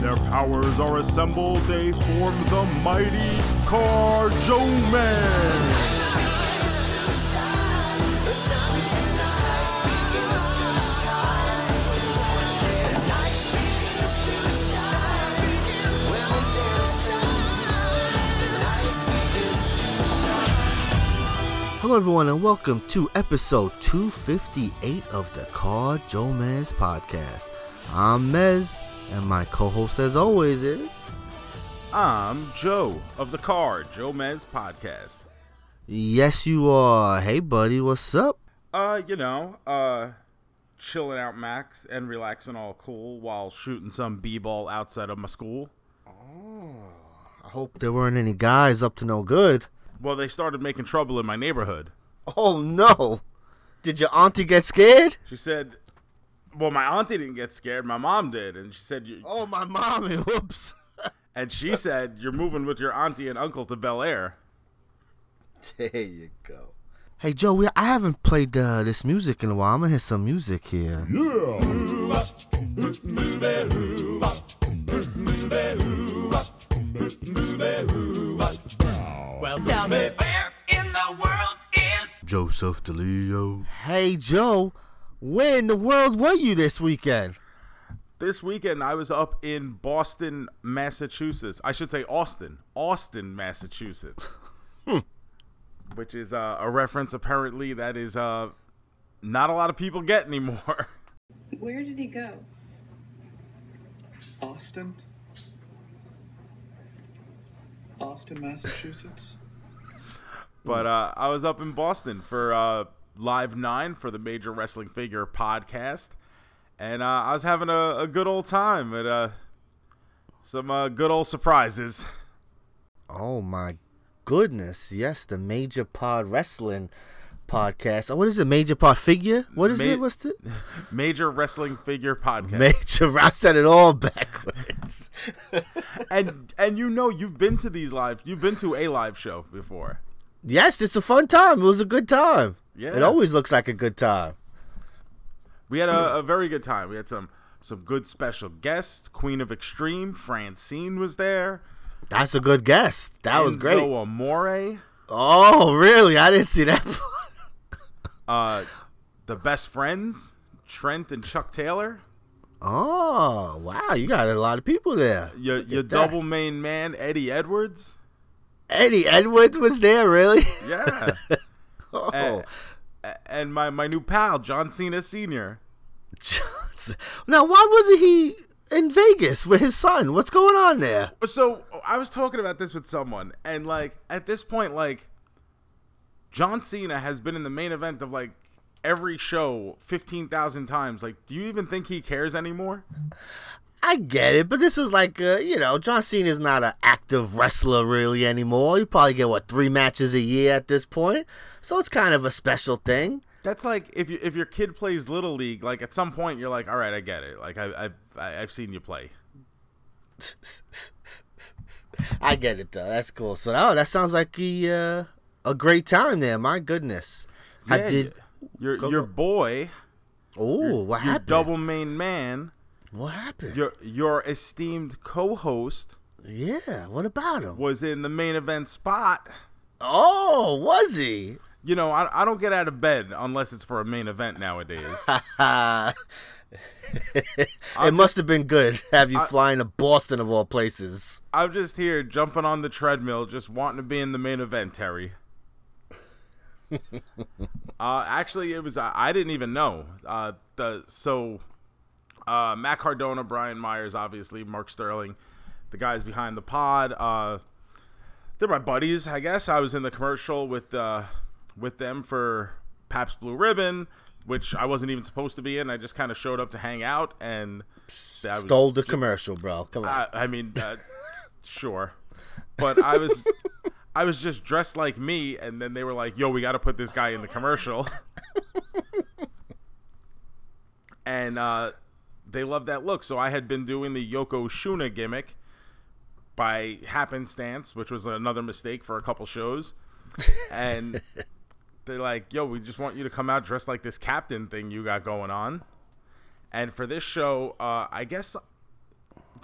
Their powers are assembled, they form the mighty Carjo Man. Hello, everyone, and welcome to episode 258 of the Car Joe podcast. I'm Mez, and my co host, as always, is. I'm Joe of the Car Joe Mez podcast. Yes, you are. Hey, buddy, what's up? Uh, you know, uh, chilling out Max and relaxing all cool while shooting some b-ball outside of my school. Oh. I hope there weren't any guys up to no good. Well, they started making trouble in my neighborhood. Oh, no. Did your auntie get scared? She said, "Well, my auntie didn't get scared. My mom did." And she said, Oh, my mommy. Whoops. "And she said you're moving with your auntie and uncle to Bel Air." There you go. Hey, Joe, we, I haven't played uh, this music in a while. I'm going to hear some music here. Yeah. Well, tell me where in the world is Joseph DiLeo. Hey, Joe, where in the world were you this weekend? This weekend, I was up in Boston, Massachusetts. I should say Austin, Austin, Massachusetts, which is uh, a reference apparently that is uh, not a lot of people get anymore. Where did he go? Austin? Austin, Massachusetts? But uh, I was up in Boston for uh, Live 9 for the Major Wrestling Figure podcast. And uh, I was having a, a good old time and uh, some uh, good old surprises. Oh my goodness! Yes, the Major Pod Wrestling podcast. Oh, what is it? Major Pod Figure? What is Ma- it? What's the Major Wrestling Figure podcast. Major? I said it all backwards. and and you know you've been to these live you've been to a live show before. Yes, it's a fun time. It was a good time. Yeah. It always looks like a good time. We had a, a very good time. We had some some good special guests. Queen of Extreme, Francine was there. That's a good guess. That was Enzo great. Amore. Oh, really? I didn't see that. Uh, the best friends, Trent and Chuck Taylor. oh, wow! You got a lot of people there. Your your double main man, Eddie Edwards. Eddie Edwards was there, really? Yeah. oh, and, and my, my new pal, John Cena Sr. Johnson. Now, why wasn't he in Vegas with his son? What's going on there? So I was talking about this with someone, and like at this point, like John Cena has been in the main event of like every show fifteen thousand times. Like, do you even think he cares anymore? I get it, but this is like, uh, you know, John Cena is not an active wrestler really anymore. You probably get what three matches a year at this point, so it's kind of a special thing. That's like if you if your kid plays little league, like at some point you're like, all right, I get it. Like I I've I- I've seen you play. I get it though. That's cool. So, oh, that sounds like he, uh, a great time there. My goodness. I did. Your Go, your go. boy, Oh, what your happened? double main man, What happened? your your esteemed co-host yeah. What about him? was in the main event spot. Oh, was he? You know, I, I don't get out of bed unless it's for a main event nowadays. it must have been good. Have you flying to Boston of all places? I'm just here jumping on the treadmill, just wanting to be in the main event, Terry. uh, actually, it was I, I didn't even know. Uh, the so uh, Matt Cardona, Brian Myers, obviously Mark Sterling, the guys behind the pod. Uh, they're my buddies, I guess. I was in the commercial with uh, with them for Pabst Blue Ribbon. which I wasn't even supposed to be in. I just kind of showed up to hang out, and was, Stole the commercial, bro. Come on. I, I mean, uh, sure, but I was. I was just dressed like me, and then they were like, "Yo, we got to put this guy in the commercial." and uh, they loved that look. So I had been doing the Yokozuna gimmick by happenstance, which was another mistake for a couple shows. And they're like, "Yo, we just want you to come out dressed like this captain thing you got going on." And for this show, uh, I guess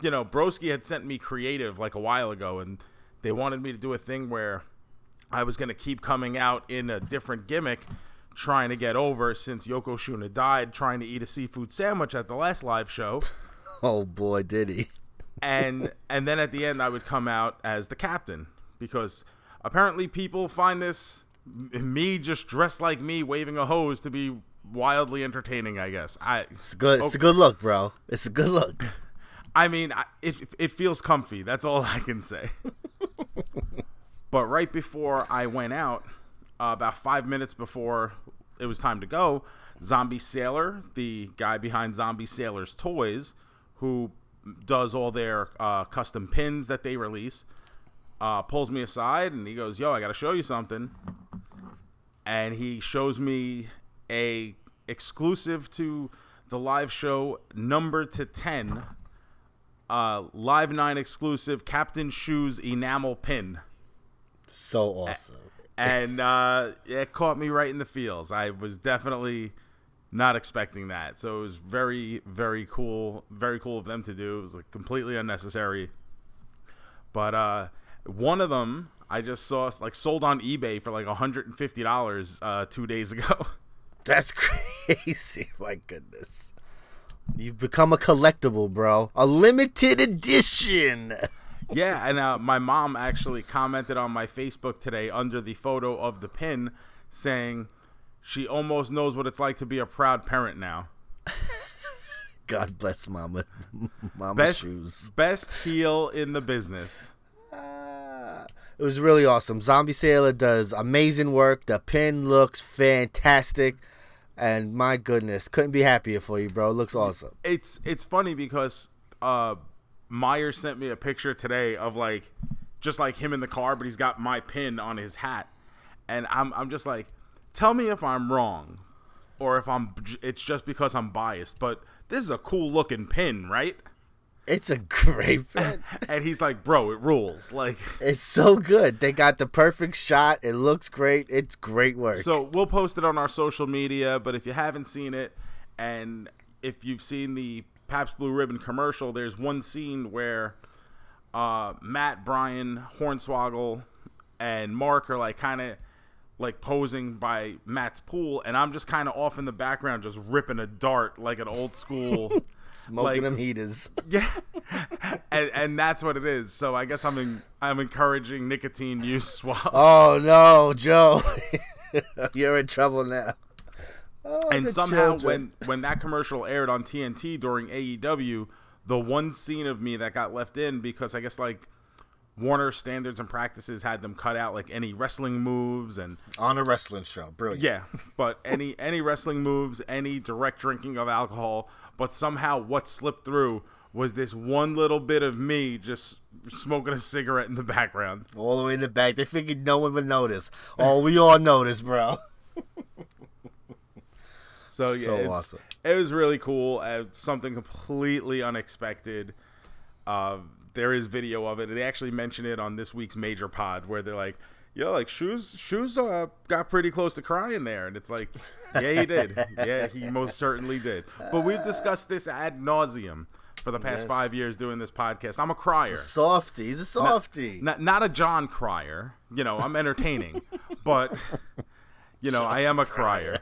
you know, Broski had sent me creative like a while ago, and they wanted me to do a thing where I was going to keep coming out in a different gimmick, trying to get over since Yokozuna died, trying to eat a seafood sandwich at the last live show, oh boy, did he. and and then at the end I would come out as the captain because apparently people find this me just dressed like me waving a hose to be wildly entertaining. I guess I It's good. It's a good look, bro. It's a good look. I mean, I- it it feels comfy. That's all I can say. but right before I went out, uh, about five minutes before it was time to go, Zombie Sailor, the guy behind Zombie Sailor's Toys, who does all their uh, custom pins that they release, uh, pulls me aside and he goes, "Yo, I got to show you something." And he shows me a exclusive to the live show number to 10 uh, Live 9 exclusive Captain Shoes enamel pin. So awesome. And uh, it caught me right in the feels. I was definitely not expecting that. So it was very, very cool. Very cool of them to do. It was like completely unnecessary. But uh, one of them I just saw like sold on eBay for like $150 uh, two days ago. That's crazy. My goodness. You've become a collectible, bro. A limited edition. Yeah, and uh, my mom actually commented on my Facebook today under the photo of the pin, saying she almost knows what it's like to be a proud parent now. God bless Mama. Mama Best shoes. best heel in the business. It was really awesome. Zombie Sailor does amazing work. The pin looks fantastic. And my goodness, couldn't be happier for you, bro. It looks awesome. It's it's funny because uh, Meyer sent me a picture today of like just like him in the car, but he's got my pin on his hat, and I'm I'm just like, tell me if I'm wrong, or if I'm it's just because I'm biased, but this is a cool looking pin, right? It's a great pin. and he's like, "Bro, it rules." Like, it's so good. They got the perfect shot. It looks great. It's great work. so we'll post it on our social media. But if you haven't seen it, and if you've seen the Pabst Blue Ribbon commercial, there's one scene where uh, Matt, Brian, Hornswoggle, and Mark are like kind of like posing by Matt's pool, and I'm just kind of off in the background, just ripping a dart like an old school. Smoking like- them heaters. Yeah, and, and that's what it is. So I guess I'm in, I'm encouraging nicotine use while Oh no, Joe. You're in trouble now. Oh, and somehow children. when when that commercial aired on TNT during AEW, the one scene of me that got left in because I guess like Warner standards and practices had them cut out like any wrestling moves and on a wrestling show, brilliant. yeah, but any any wrestling moves, any direct drinking of alcohol, but somehow what slipped through was this one little bit of me just smoking a cigarette in the background. all the way in the back. They figured no one would notice. Oh, we all noticed, bro. So yeah, So awesome. it was really cool. Uh, something completely unexpected. Uh, there is video of it. They actually mention it on this week's major pod where they're like, "Yo, like shoes, shoes uh, got pretty close to crying there," and it's like, "Yeah, he did. yeah, he most certainly did." But we've discussed this ad nauseum for the past Yes. five years doing this podcast. I'm a crier. Softy. He's a softy. Not, not a John crier. You know, I'm entertaining, but you know, I am a crier.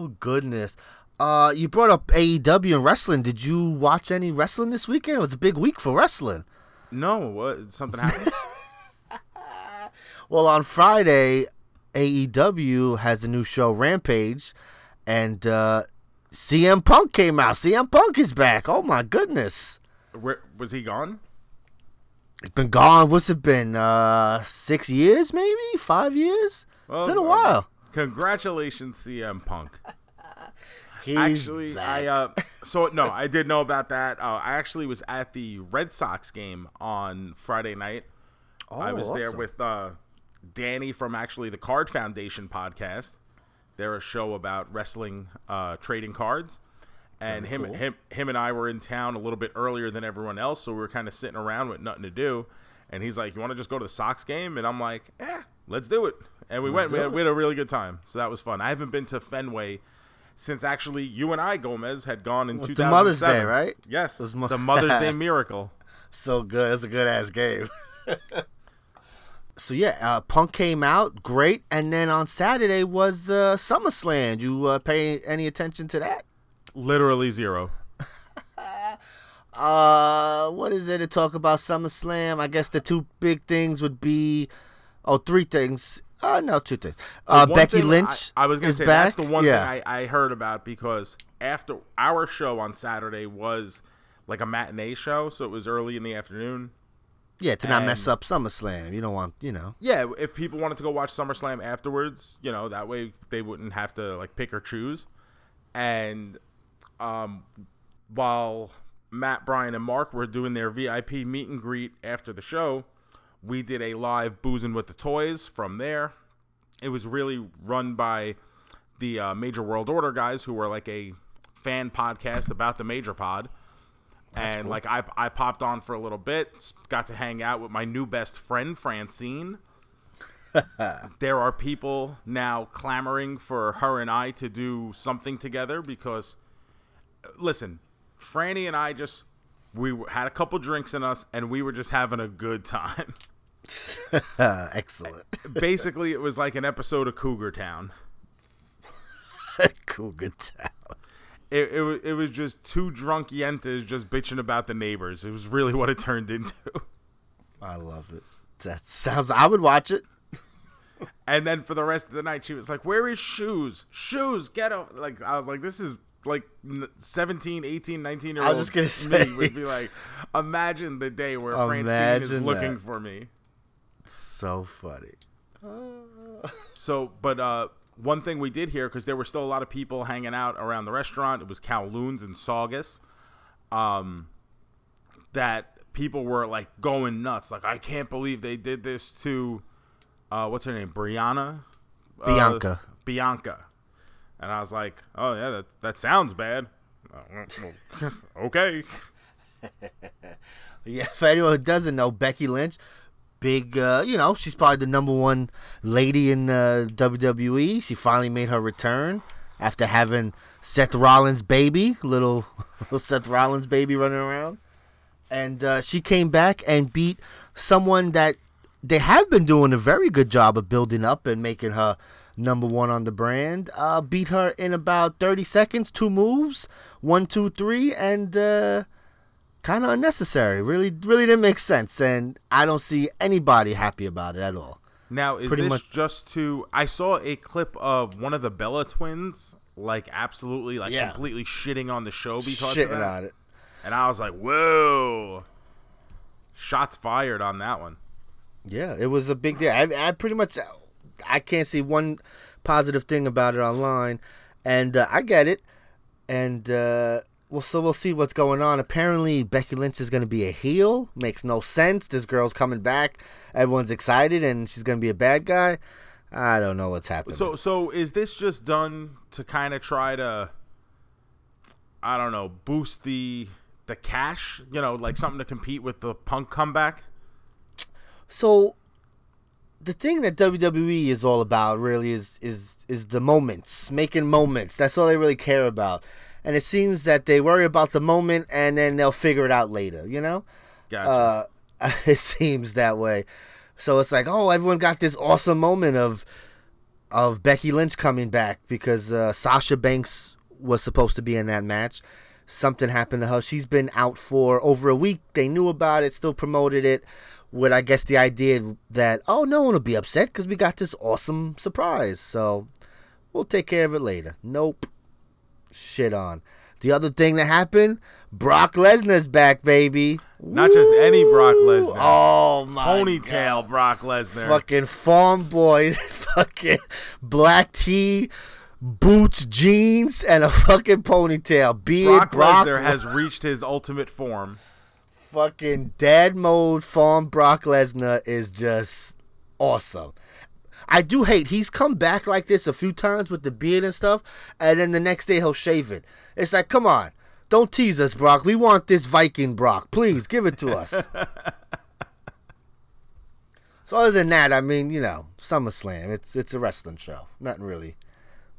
Oh goodness. Uh, you brought up AEW and wrestling. Did you watch any wrestling this weekend? It was a big week for wrestling. No, what? Something happened? Well, on Friday, AEW has a new show, Rampage, and uh, CM Punk came out. CM Punk is back. Oh my goodness. Where was he gone? It's been gone. What's it been? Uh, six years, maybe five years. Well, it's been a um, while. Congratulations, CM Punk. He's actually, back. I uh, so no, I did know about that. Uh, I actually was at the Red Sox game on Friday night. Oh, I was there with uh, Danny from actually the Card Foundation podcast. They're a show about wrestling, uh, trading cards, and him, cool. him, him, and I were in town a little bit earlier than everyone else, so we were kind of sitting around with nothing to do. And he's like, "You want to just go to the Sox game?" And I'm like, "Eh, let's do it." And we went. We had, we had a really good time, so that was fun. I haven't been to Fenway since actually you and I Gomez had gone in With 2007. the Mother's Day, right? Yes, mo- the Mother's Day miracle. so good. It's a good ass game. so yeah, uh, Punk came out great, and then on Saturday was uh, SummerSlam. You uh, pay any attention to that? Literally zero. Uh, what is it to talk about SummerSlam? I guess the two big things would be, oh, three things. Uh, no, two things. Uh, Becky thing Lynch I, I was gonna is say back. that's the one yeah. thing I, I heard about because after our show on Saturday was like a matinee show, so it was early in the afternoon. yeah, to not mess and- up SummerSlam. You don't want, you know. Yeah, if people wanted to go watch SummerSlam afterwards, you know, that way they wouldn't have to like pick or choose. And um, while Matt, Brian, and Mark were doing their VIP meet and greet after the show, we did a live boozing with the toys from there. It was really run by the uh, Major World Order guys who were like a fan podcast about the Major Pod. and like I, I popped on for a little bit, got to hang out with my new best friend Francine. there are people now clamoring for her and I to do something together because, listen, Franny and I just we had a couple drinks in us and we were just having a good time. Excellent. Basically, it was like an episode of Cougar Town. Cougar Town. It, it, it was just two drunk yentas just bitching about the neighbors. It was really what it turned into. I love it. That sounds. I would watch it. And then for the rest of the night, she was like, "Where is shoes? Shoes, get up!" Like I was like, "This is like n- 17, 18, 19 year I old was just gonna me would be like, imagine the day where Francine is looking that. for me." So funny. So, but uh, one thing we did here because there were still a lot of people hanging out around the restaurant. It was Kowloon's and Saugus. Um, that people were like going nuts. Like, I can't believe they did this to, uh, what's her name, Brianna, Uh, Bianca. Bianca. And I was like, oh yeah, that that sounds bad. Okay. Yeah, for anyone who doesn't know, Becky Lynch, big, uh, you know, she's probably the number one lady in uh, WWE. She finally made her return after having Seth Rollins' baby, little, little Seth Rollins' baby running around. And uh, she came back and beat someone that they have been doing a very good job of building up and making her number one on the brand. Uh, beat her in about 30 seconds, two moves, one, two, three, and. Kind of unnecessary. Really, really didn't make sense, and I don't see anybody happy about it at all. Now, is Pretty this much- just to? I saw a clip of one of the Bella twins, like absolutely, like Yeah. completely shitting on the show because of Shitting that. on it. And I was like, whoa. Shots fired on that one. Yeah, it was a big deal. I, I pretty much, I can't see one positive thing about it online, and uh, I get it. And uh, well, so we'll see what's going on. Apparently, Becky Lynch is going to be a heel. Makes no sense. This girl's coming back. Everyone's excited, and she's going to be a bad guy. I don't know what's happening. So, so is this just done to kind of try to, I don't know, boost the the cash? You know, like something to compete with the Punk comeback. So the thing that WWE is all about really is is is the moments, making moments. That's all they really care about. And it seems that they worry about the moment and then they'll figure it out later, you know? Gotcha. Uh it seems that way. So it's like, oh, everyone got this awesome moment of of Becky Lynch coming back because uh, Sasha Banks was supposed to be in that match. Something happened to her. She's been out for over a week. They knew about it, still promoted it, with I guess the idea that oh, no one will be upset because we got this awesome surprise. So we'll take care of it later. Nope. Shit on. The other thing that happened, Brock Lesnar's back, baby. Not just any Brock Lesnar. Oh my Ponytail Brock Lesnar. fucking farm boy fucking black tee, boots, jeans, and a fucking ponytail. Beard, Brock, Brock, Lesnar has reached his ultimate form. fucking dad mode farm Brock Lesnar is just awesome. I do hate he's come back like this a few times with the beard and stuff, and then the next day he'll shave it. It's like, come on, don't tease us, Brock. We want this Viking Brock. Please give it to us. so other than that, I mean, you know, SummerSlam. It's it's a wrestling show. Nothing really.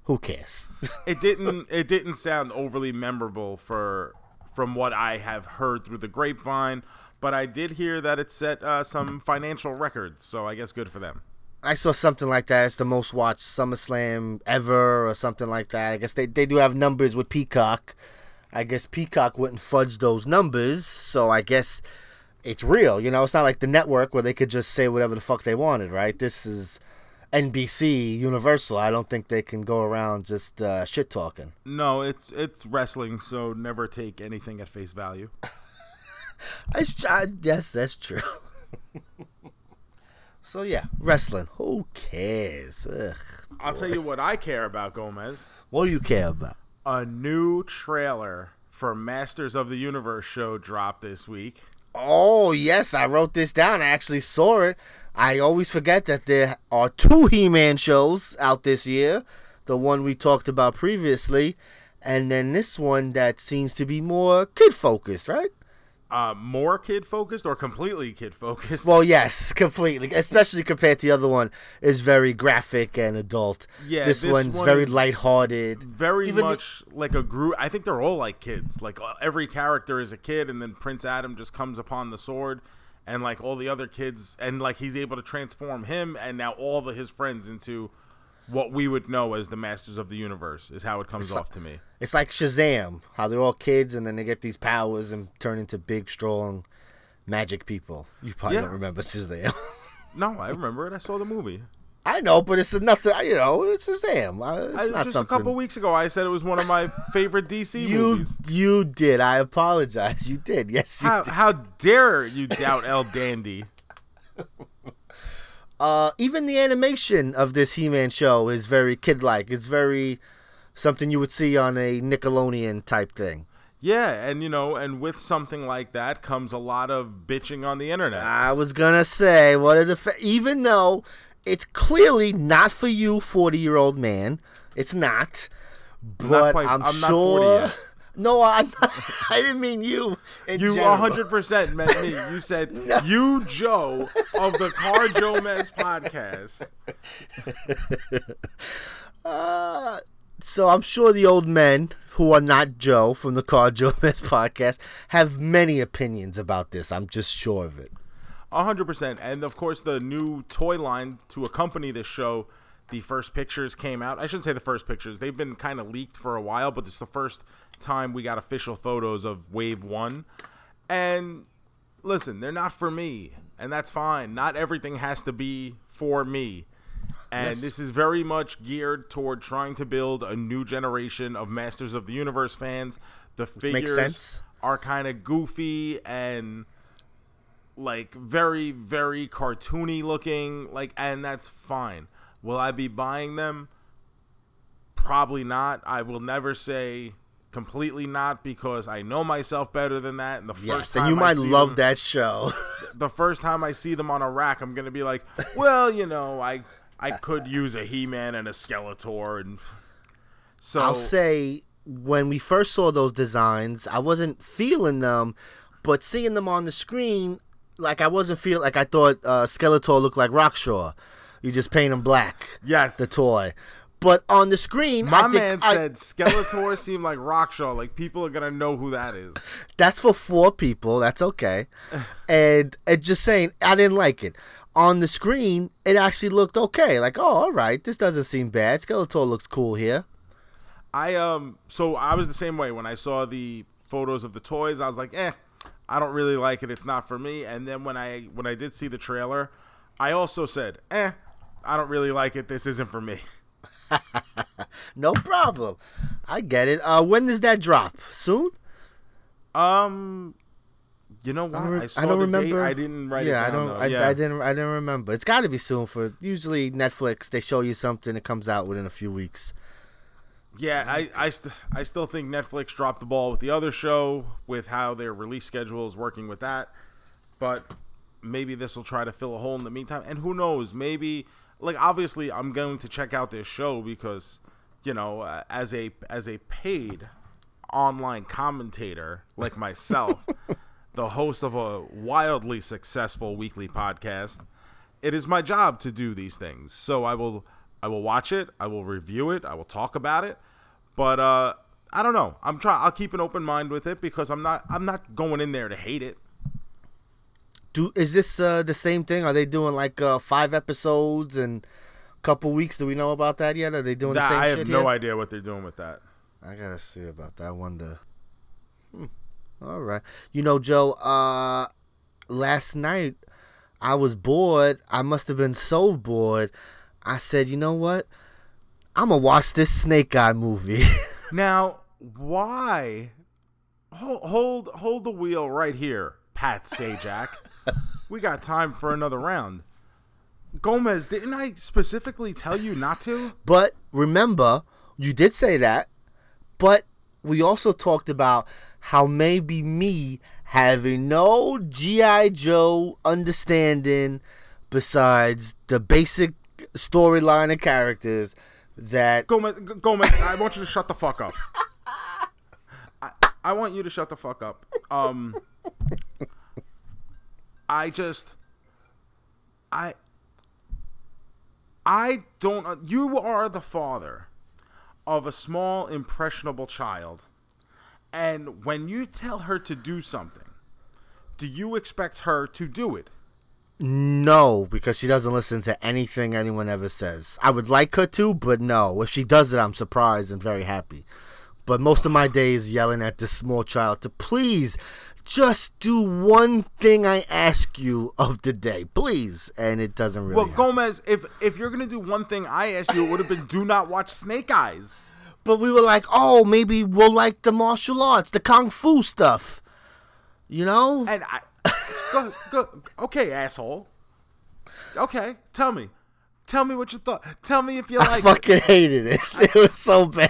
Who cares? It didn't. it didn't sound overly memorable for from what I have heard through the grapevine, but I did hear that it set uh, some financial records. So I guess good for them. I saw something like that. It's the most watched SummerSlam ever, or something like that. I guess they, they do have numbers with Peacock. I guess Peacock wouldn't fudge those numbers, so I guess it's real. You know, it's not like the network where they could just say whatever the fuck they wanted, right? This is NBC Universal. I don't think they can go around just uh, shit talking. No, it's it's wrestling, so never take anything at face value. It's, I, yes, that's true. so yeah, wrestling. Who cares? Ugh. I'll tell you what I care about, Gomez. What do you care about? A new trailer for Masters of the Universe show dropped this week. Oh, yes, I wrote this down. I actually saw it. I always forget that there are two He Man shows out this year the one we talked about previously, and then this one that seems to be more kid focused, right? Uh, more kid focused or completely kid focused? Well, yes, completely. Especially compared to the other one, is very graphic and adult. Yeah, this, this one's one very lighthearted. very Even the- much like a group. I think they're all like kids. Like uh, every character is a kid, and then Prince Adam just comes upon the sword, and like all the other kids, and like he's able to transform him and now all of his friends into what we would know as the Masters of the Universe. Is how it comes off to me. It's like Shazam, how they're all kids and then they get these powers and turn into big, strong, magic people. You probably Yeah. don't remember Shazam. No, I remember it. I saw the movie. I know, but it's nothing. You know, it's Shazam. Uh, It's I, not just something. a couple weeks ago, I said it was one of my favorite DC you movies. you did. I apologize. You did. Yes, you How, did. how dare you doubt El Dandy? Uh, even the animation of this He-Man show is very kid-like. It's very something you would see on a Nickelodeon type thing. Yeah, and you know, and with something like that comes a lot of bitching on the internet. I was gonna say, what are the fa- even though it's clearly not for you, forty-year-old man. It's not. But quite- I'm, I'm not sure. 40 yet. No, I'm not, I didn't mean you. You general. 100% meant me. You said, you, Joe, of the Car Joe Mez podcast. Uh, so I'm sure the old men who are not Joe from the Car Joe Mez podcast have many opinions about this. I'm just sure of it. 100%. And of course, the new toy line to accompany this show, the first pictures came out. I shouldn't say the first pictures. They've been kind of leaked for a while, but it's the first time we got official photos of Wave 1. And listen, they're not for me, and that's fine. Not everything has to be for me. And this is very much geared toward trying to build a new generation of Masters of the Universe fans. The figures are kind of goofy and like very very cartoony looking like and that's fine. Will I be buying them? Probably not. I will never say completely not because I know myself better than that. And the Yes, first and you might love them- that show. the first time I see them on a rack, I'm gonna be like, well, you know, I I could use a He-Man and a Skeletor, and so I'll say when we first saw those designs, I wasn't feeling them, but seeing them on the screen, like I wasn't feel like I thought uh, Skeletor looked like Rockshaw. You just paint him black, yes, the toy. But on the screen, my man I- said Skeletor seemed like Rockshaw. Like people are gonna know who that is. That's for four people. That's okay. and and just saying, I didn't like it. On the screen, it actually looked okay. Like, oh, all right, this doesn't seem bad. Skeletor looks cool here. I um so I was the same way when I saw the photos of the toys. I was like, eh, I don't really like it. It's not for me. And then when I when I did see the trailer, I also said, eh, I don't really like it. This isn't for me. No problem. I get it. Uh, when does that drop? Soon? Um, You know what? I don't, re- I saw I don't the remember. Date. I didn't write yeah, it down. I don't. I, yeah. I didn't. I didn't remember. It's got to be soon. For usually Netflix, they show you something. It comes out within a few weeks. Yeah, I I, st- I still think Netflix dropped the ball with the other show with how their release schedule is working with that. But maybe this will try to fill a hole in the meantime. And who knows? Maybe like obviously I'm going to check out this show because you know uh, as a as a paid online commentator like myself, the host of a wildly successful weekly podcast, it is my job to do these things. So I will I will watch it, I will review it, I will talk about it. But uh I don't know. I'm trying I'll keep an open mind with it because I'm not I'm not going in there to hate it. Do is this uh, the same thing? Are they doing like uh, five episodes and a couple weeks? Do we know about that yet? Are they doing the That- same I have no yet? idea what they're doing with that. I gotta see about that one. To... Hmm. All right. You know, Joe. Uh, last night I was bored. I must have been so bored. I said, you know what? I'm gonna watch this Snake Eye movie. Now, why hold hold hold the wheel right here, Pat Sajak. We got time for another round. Gomez, didn't I specifically tell you not to? but remember, you did say that. But we also talked about how maybe me having no GI Joe understanding besides the basic storyline and characters that Gomez, Gomez, I want you to shut the fuck up. I, I want you to shut the fuck up. Um, I just, I, I don't. You are the father of a small impressionable child, and when you tell her to do something, do you expect her to do it? No, because she doesn't listen to anything anyone ever says. I would like her to, but no. If she does it, I'm surprised and very happy. But most of my day is yelling at this small child to please just do one thing I ask you of the day, please. And it doesn't really. Well, happen. Gomez, if if you're gonna do one thing, I asked you, it would have been do not watch Snake Eyes. But we were like, oh, maybe we'll like the martial arts, the kung fu stuff. You know? And I go go okay, asshole. Okay, tell me. Tell me what you thought. Tell me if you I like it. fucking hated it. It was so bad.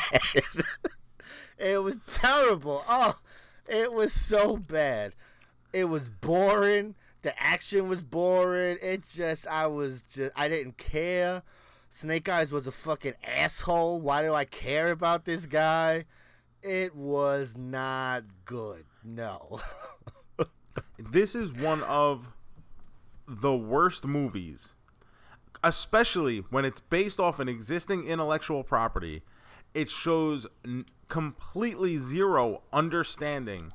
it was terrible. Oh, it was so bad. It was boring. The action was boring. It just, I was just, I didn't care. Snake Eyes was a fucking asshole. Why do I care about this guy? It was not good. No. This is one of the worst movies, especially when it's based off an existing intellectual property. It shows n- completely zero understanding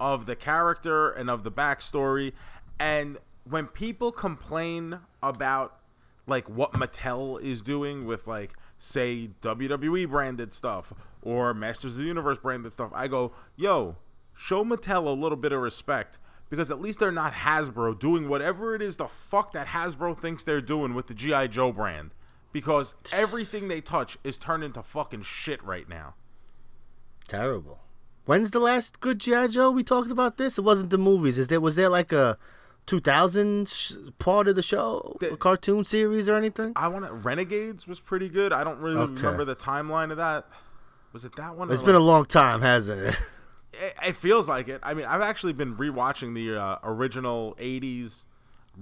of the character and of the backstory. And when people complain about like what Mattel is doing with like say WWE branded stuff or Masters of the Universe branded stuff, I go, "Yo, show Mattel a little bit of respect because at least they're not Hasbro doing whatever it is the fuck that Hasbro thinks they're doing with the GI Joe brand because everything they touch is turned into fucking shit right now." Terrible. When's the last good G.I. Joe we talked about this? It wasn't the movies. Is there was there like a 2000 sh- part of the show, The- a cartoon series or anything? I want to Renegades was pretty good. I don't really Okay. remember the timeline of that. Was it that one? It's been a long time, hasn't it? it, it feels like it. I mean, I've actually been rewatching the uh, original '80s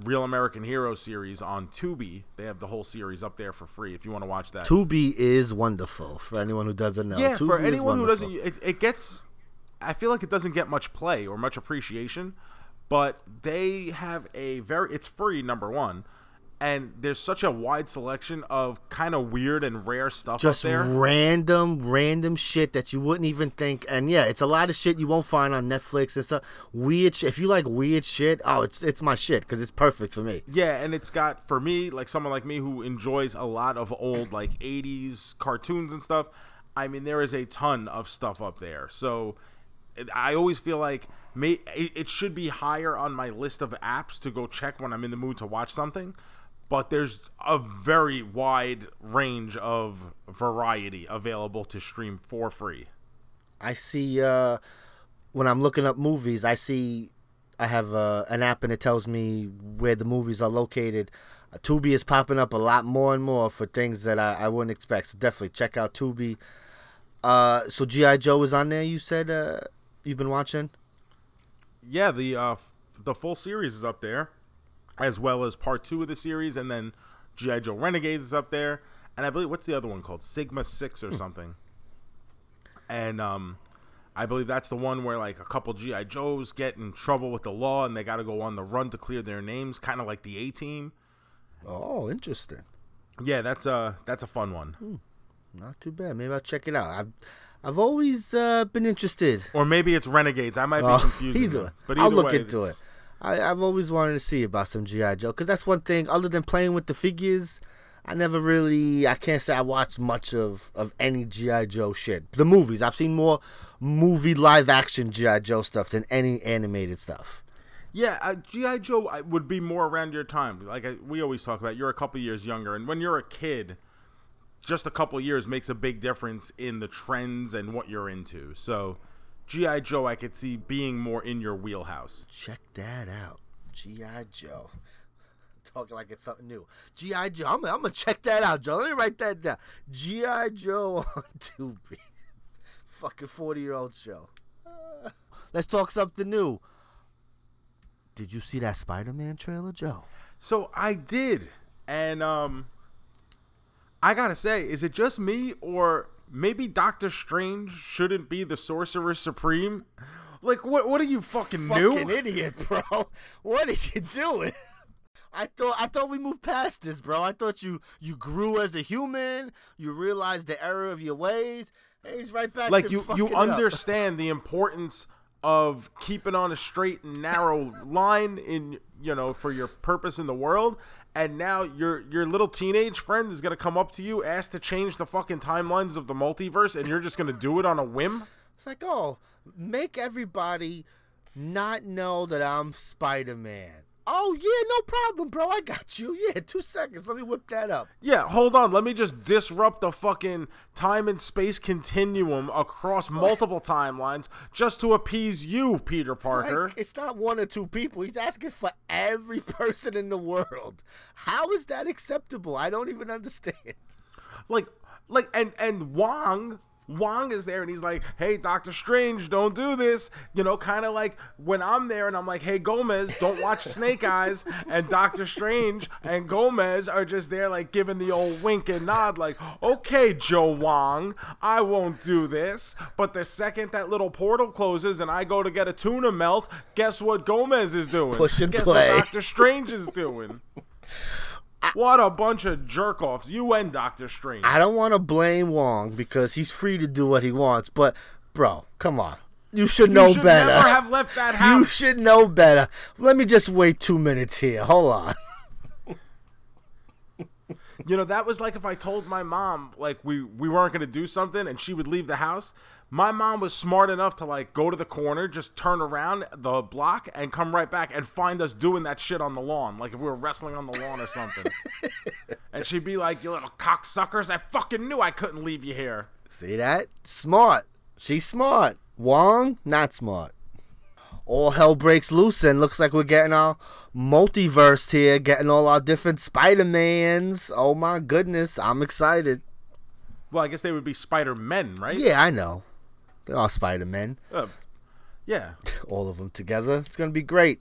Real American Hero series on Tubi. They have the whole series up there for free if you want to watch that. Tubi is wonderful for anyone who doesn't know. yeah, Tubi for anyone who doesn't, it, it gets. I feel like it doesn't get much play or much appreciation, but they have a very. It's free, number one, and there's such a wide selection of kind of weird and rare stuff just up there. random, random shit that you wouldn't even think. And yeah, it's a lot of shit you won't find on Netflix it's a Weird. Sh- if you like weird shit, oh, it's it's my shit because it's perfect for me. Yeah, and it's got for me, like someone like me who enjoys a lot of old like '80s cartoons and stuff. I mean, there is a ton of stuff up there. So I always feel like may, it should be higher on my list of apps to go check when I'm in the mood to watch something. But there's a very wide range of variety available to stream for free. I see uh when I'm looking up movies, I see I have uh, an app and it tells me where the movies are located. Uh, Tubi is popping up a lot more and more for things that I, I wouldn't expect. So definitely check out Tubi. Uh, so GI Joe is on there. You said uh, you've been watching. Yeah, the uh, the full series is up there, as well as part two of the series, and then GI Joe Renegades is up there, and I believe what's the other one called Sigma Six or something. And um, I believe that's the one where like a couple GI Joes get in trouble with the law, and they got to go on the run to clear their names, kind of like the A Team. Oh, interesting. Yeah, that's a that's a fun one. Not too bad. Maybe I'll check it out. I've I've always uh, been interested. Or maybe it's Renegades. I might be Oh, confusing either. them. But I'll either look way, into it. I, I've always wanted to see about some GI Joe because that's one thing. Other than playing with the figures, I never really. I can't say I watched much of of any GI Joe shit. The movies. I've seen more movie live action GI Joe stuff than any animated stuff. Yeah, uh, GI Joe would be more around your time. Like I, we always talk about, you're a couple years younger, and when you're a kid, just a couple years makes a big difference in the trends and what you're into. So, GI Joe, I could see being more in your wheelhouse. Check that out. GI Joe. Talking like it's something new. GI Joe. I'm, I'm gonna check that out, Joe. Let me write that down. GI Joe on Tubi. Fucking 40 year old show. Uh, let's talk something new. Did you see that Spider Man trailer, Joe? So I did, and um, I gotta say, is it just me or maybe Doctor Strange shouldn't be the Sorcerer Supreme? Like, what? What are you fucking, new? Fucking new? idiot, bro. What are you doing? I thought I thought we moved past this, bro. I thought you you grew as a human. You realized the error of your ways. Hey, he's right back. like you you up. understand the importance of keeping on a straight and narrow line in you know for your purpose in the world and now your your little teenage friend is to come up to you ask to change the fucking timelines of the multiverse and you're just to do it on a whim It's like, oh, make everybody not know that I'm Spider Man. Oh yeah, no problem, bro. I got you. Yeah, two seconds. Let me whip that up. yeah hold on let me just disrupt the fucking time and space continuum across oh. multiple timelines just to appease you peter parker Like, it's not one or two people. He's asking for every person in the world. How is that acceptable? I don't even understand. like like and and Wong Wong is there and he's like, "Hey, Doctor Strange, don't do this." You know, kind of like when I'm there and I'm like, "Hey, Gomez, don't watch Snake Eyes." And Doctor Strange and Gomez are just there like giving the old wink and nod like, "Okay, Joe Wong, I won't do this." But the second that little portal closes and I go to get a tuna melt, guess what Gomez is doing? Push and guess play. what Doctor Strange is doing? What a bunch of jerk offs. You and Doctor Strange. I don't want to blame Wong because he's free to do what he wants, but bro, come on. You should know you should better. never have left that house. you should know better. Let me just wait two minutes here. Hold on. You know, that was like if I told my mom like we we weren't gonna do something and she would leave the house. My mom was smart enough to like go to the corner, just turn around the block and come right back and find us doing that shit on the lawn, like if we were wrestling on the lawn or something. and she'd be like, "You little cocksuckers! I fucking knew I couldn't leave you here." See that? Smart. She's smart. Wong, not smart. All hell breaks loose and looks like we're getting our multiverse here, getting all our different Spider-Mans. Oh my goodness, I'm excited. Well, I guess they would be Spider Men, right? Yeah, I know. They're all Spider-Men. Uh, yeah. all of them together. It's gonna be great.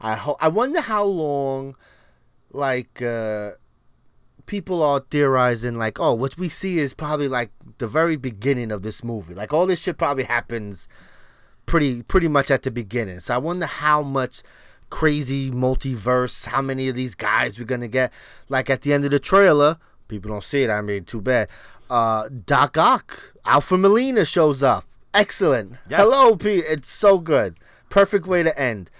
I ho- I wonder how long, like, uh, people are theorizing, like, oh, what we see is probably like the very beginning of this movie. Like, all this shit probably happens pretty pretty much at the beginning. So I wonder how much crazy multiverse, how many of these guys we're gonna get. Like at the end of the trailer, people don't see it. I mean, too bad. Uh, Doc Ock, Alfred Molina shows up. Excellent. Yes. Hello, Pete. It's so good. Perfect way to end.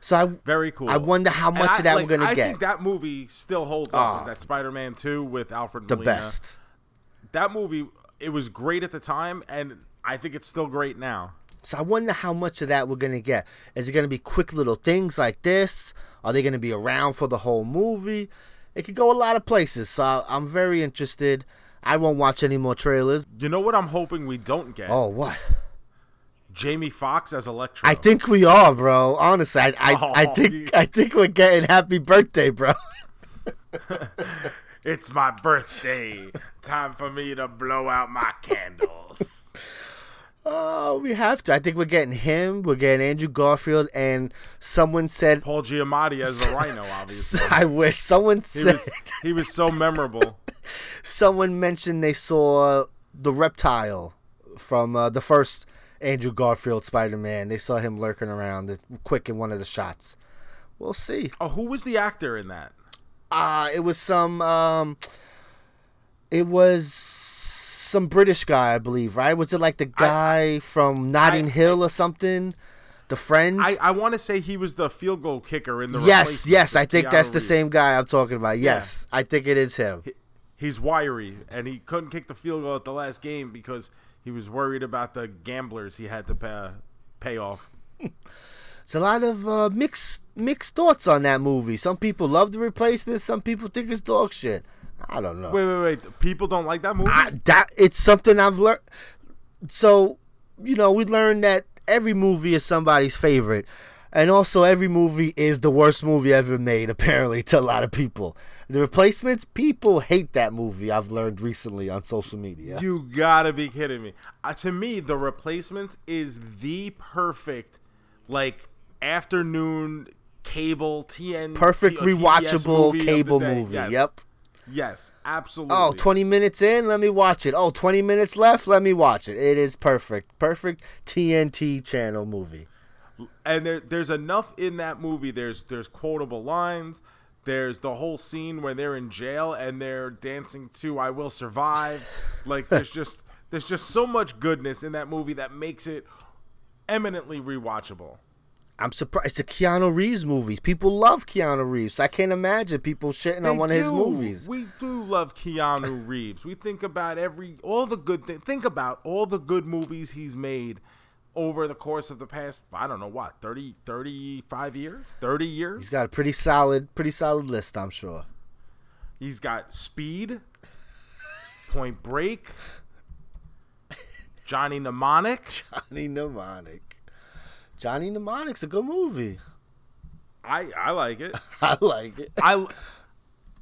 So I Very cool. I wonder how much I- of that like, we're gonna I get. think that movie still holds up. Ah. Is that Spider Man Two with Alfred the Molina? best. That movie, it was great at the time, and I think it's still great now. So I wonder how much of that we're gonna get. Is it gonna be quick little things like this? Are they gonna be around for the whole movie? It could go a lot of places. So I- I'm very interested. I won't watch any more trailers. You know what I'm hoping we don't get? Oh, what? Jamie Foxx as Electro. I think we are, bro. Honestly, I I, I Oh, think you- I think we're getting happy birthday, bro. it's my birthday. Time for me to blow out my candles. Oh, we have to. I think we're getting him. We're getting Andrew Garfield, and someone said, Paul Giamatti as the Rhino, obviously. "I wish." Someone He said, was he was so memorable. Someone mentioned they saw the reptile from uh, the first Andrew Garfield Spider-Man. They saw him lurking around, uh, quick in one of the shots. We'll see. Oh, who was the actor in that? Uh it was some um it was some British guy, I believe, right? Was it like the guy from Notting I- Hill or something? The friend? I, I want to say he was the field goal kicker in the yes, yes, I think Keanu that's the same guy I'm talking about. Yes, I think it is him. He's wiry, and he couldn't kick the field goal at the last game because he was worried about the gamblers he had to pay, pay off. it's a lot of uh, mixed mixed thoughts on that movie. Some people love the replacement. Some people think it's dog shit. I don't know. Wait, wait, wait. People don't like that movie? I, that it's something I've learned. So, you know, we learned that every movie is somebody's favorite, and also every movie is the worst movie ever made. Apparently, to a lot of people, the replacements people hate that movie. I've learned recently on social media. You gotta be kidding me. Uh, to me, The Replacements is the perfect, like, afternoon cable TN. Perfect T- uh, TBS rewatchable movie cable movie. Yes. Yep. Yes, absolutely. Oh, 20 minutes in, let me watch it. Oh, 20 minutes left, let me watch it. It is perfect. Perfect TNT channel movie. and there, there's enough in that movie. There's there's quotable lines. There's the whole scene where they're in jail and they're dancing to "I Will Survive." Like there's just there's just so much goodness in that movie that makes it eminently rewatchable. I'm surprised. It's a Keanu Reeves movies. People love Keanu Reeves. I can't imagine people shitting on They one of his movies. We do love Keanu Reeves. We think about every all the good thing. Think about all the good movies he's made over the course of the past. I don't know what 30, 35 years, thirty years. He's got a pretty solid, pretty solid list, I'm sure. He's got Speed, Point Break, Johnny Mnemonic. Johnny Mnemonic. Johnny Mnemonic's a good movie. I I like it. I like it. I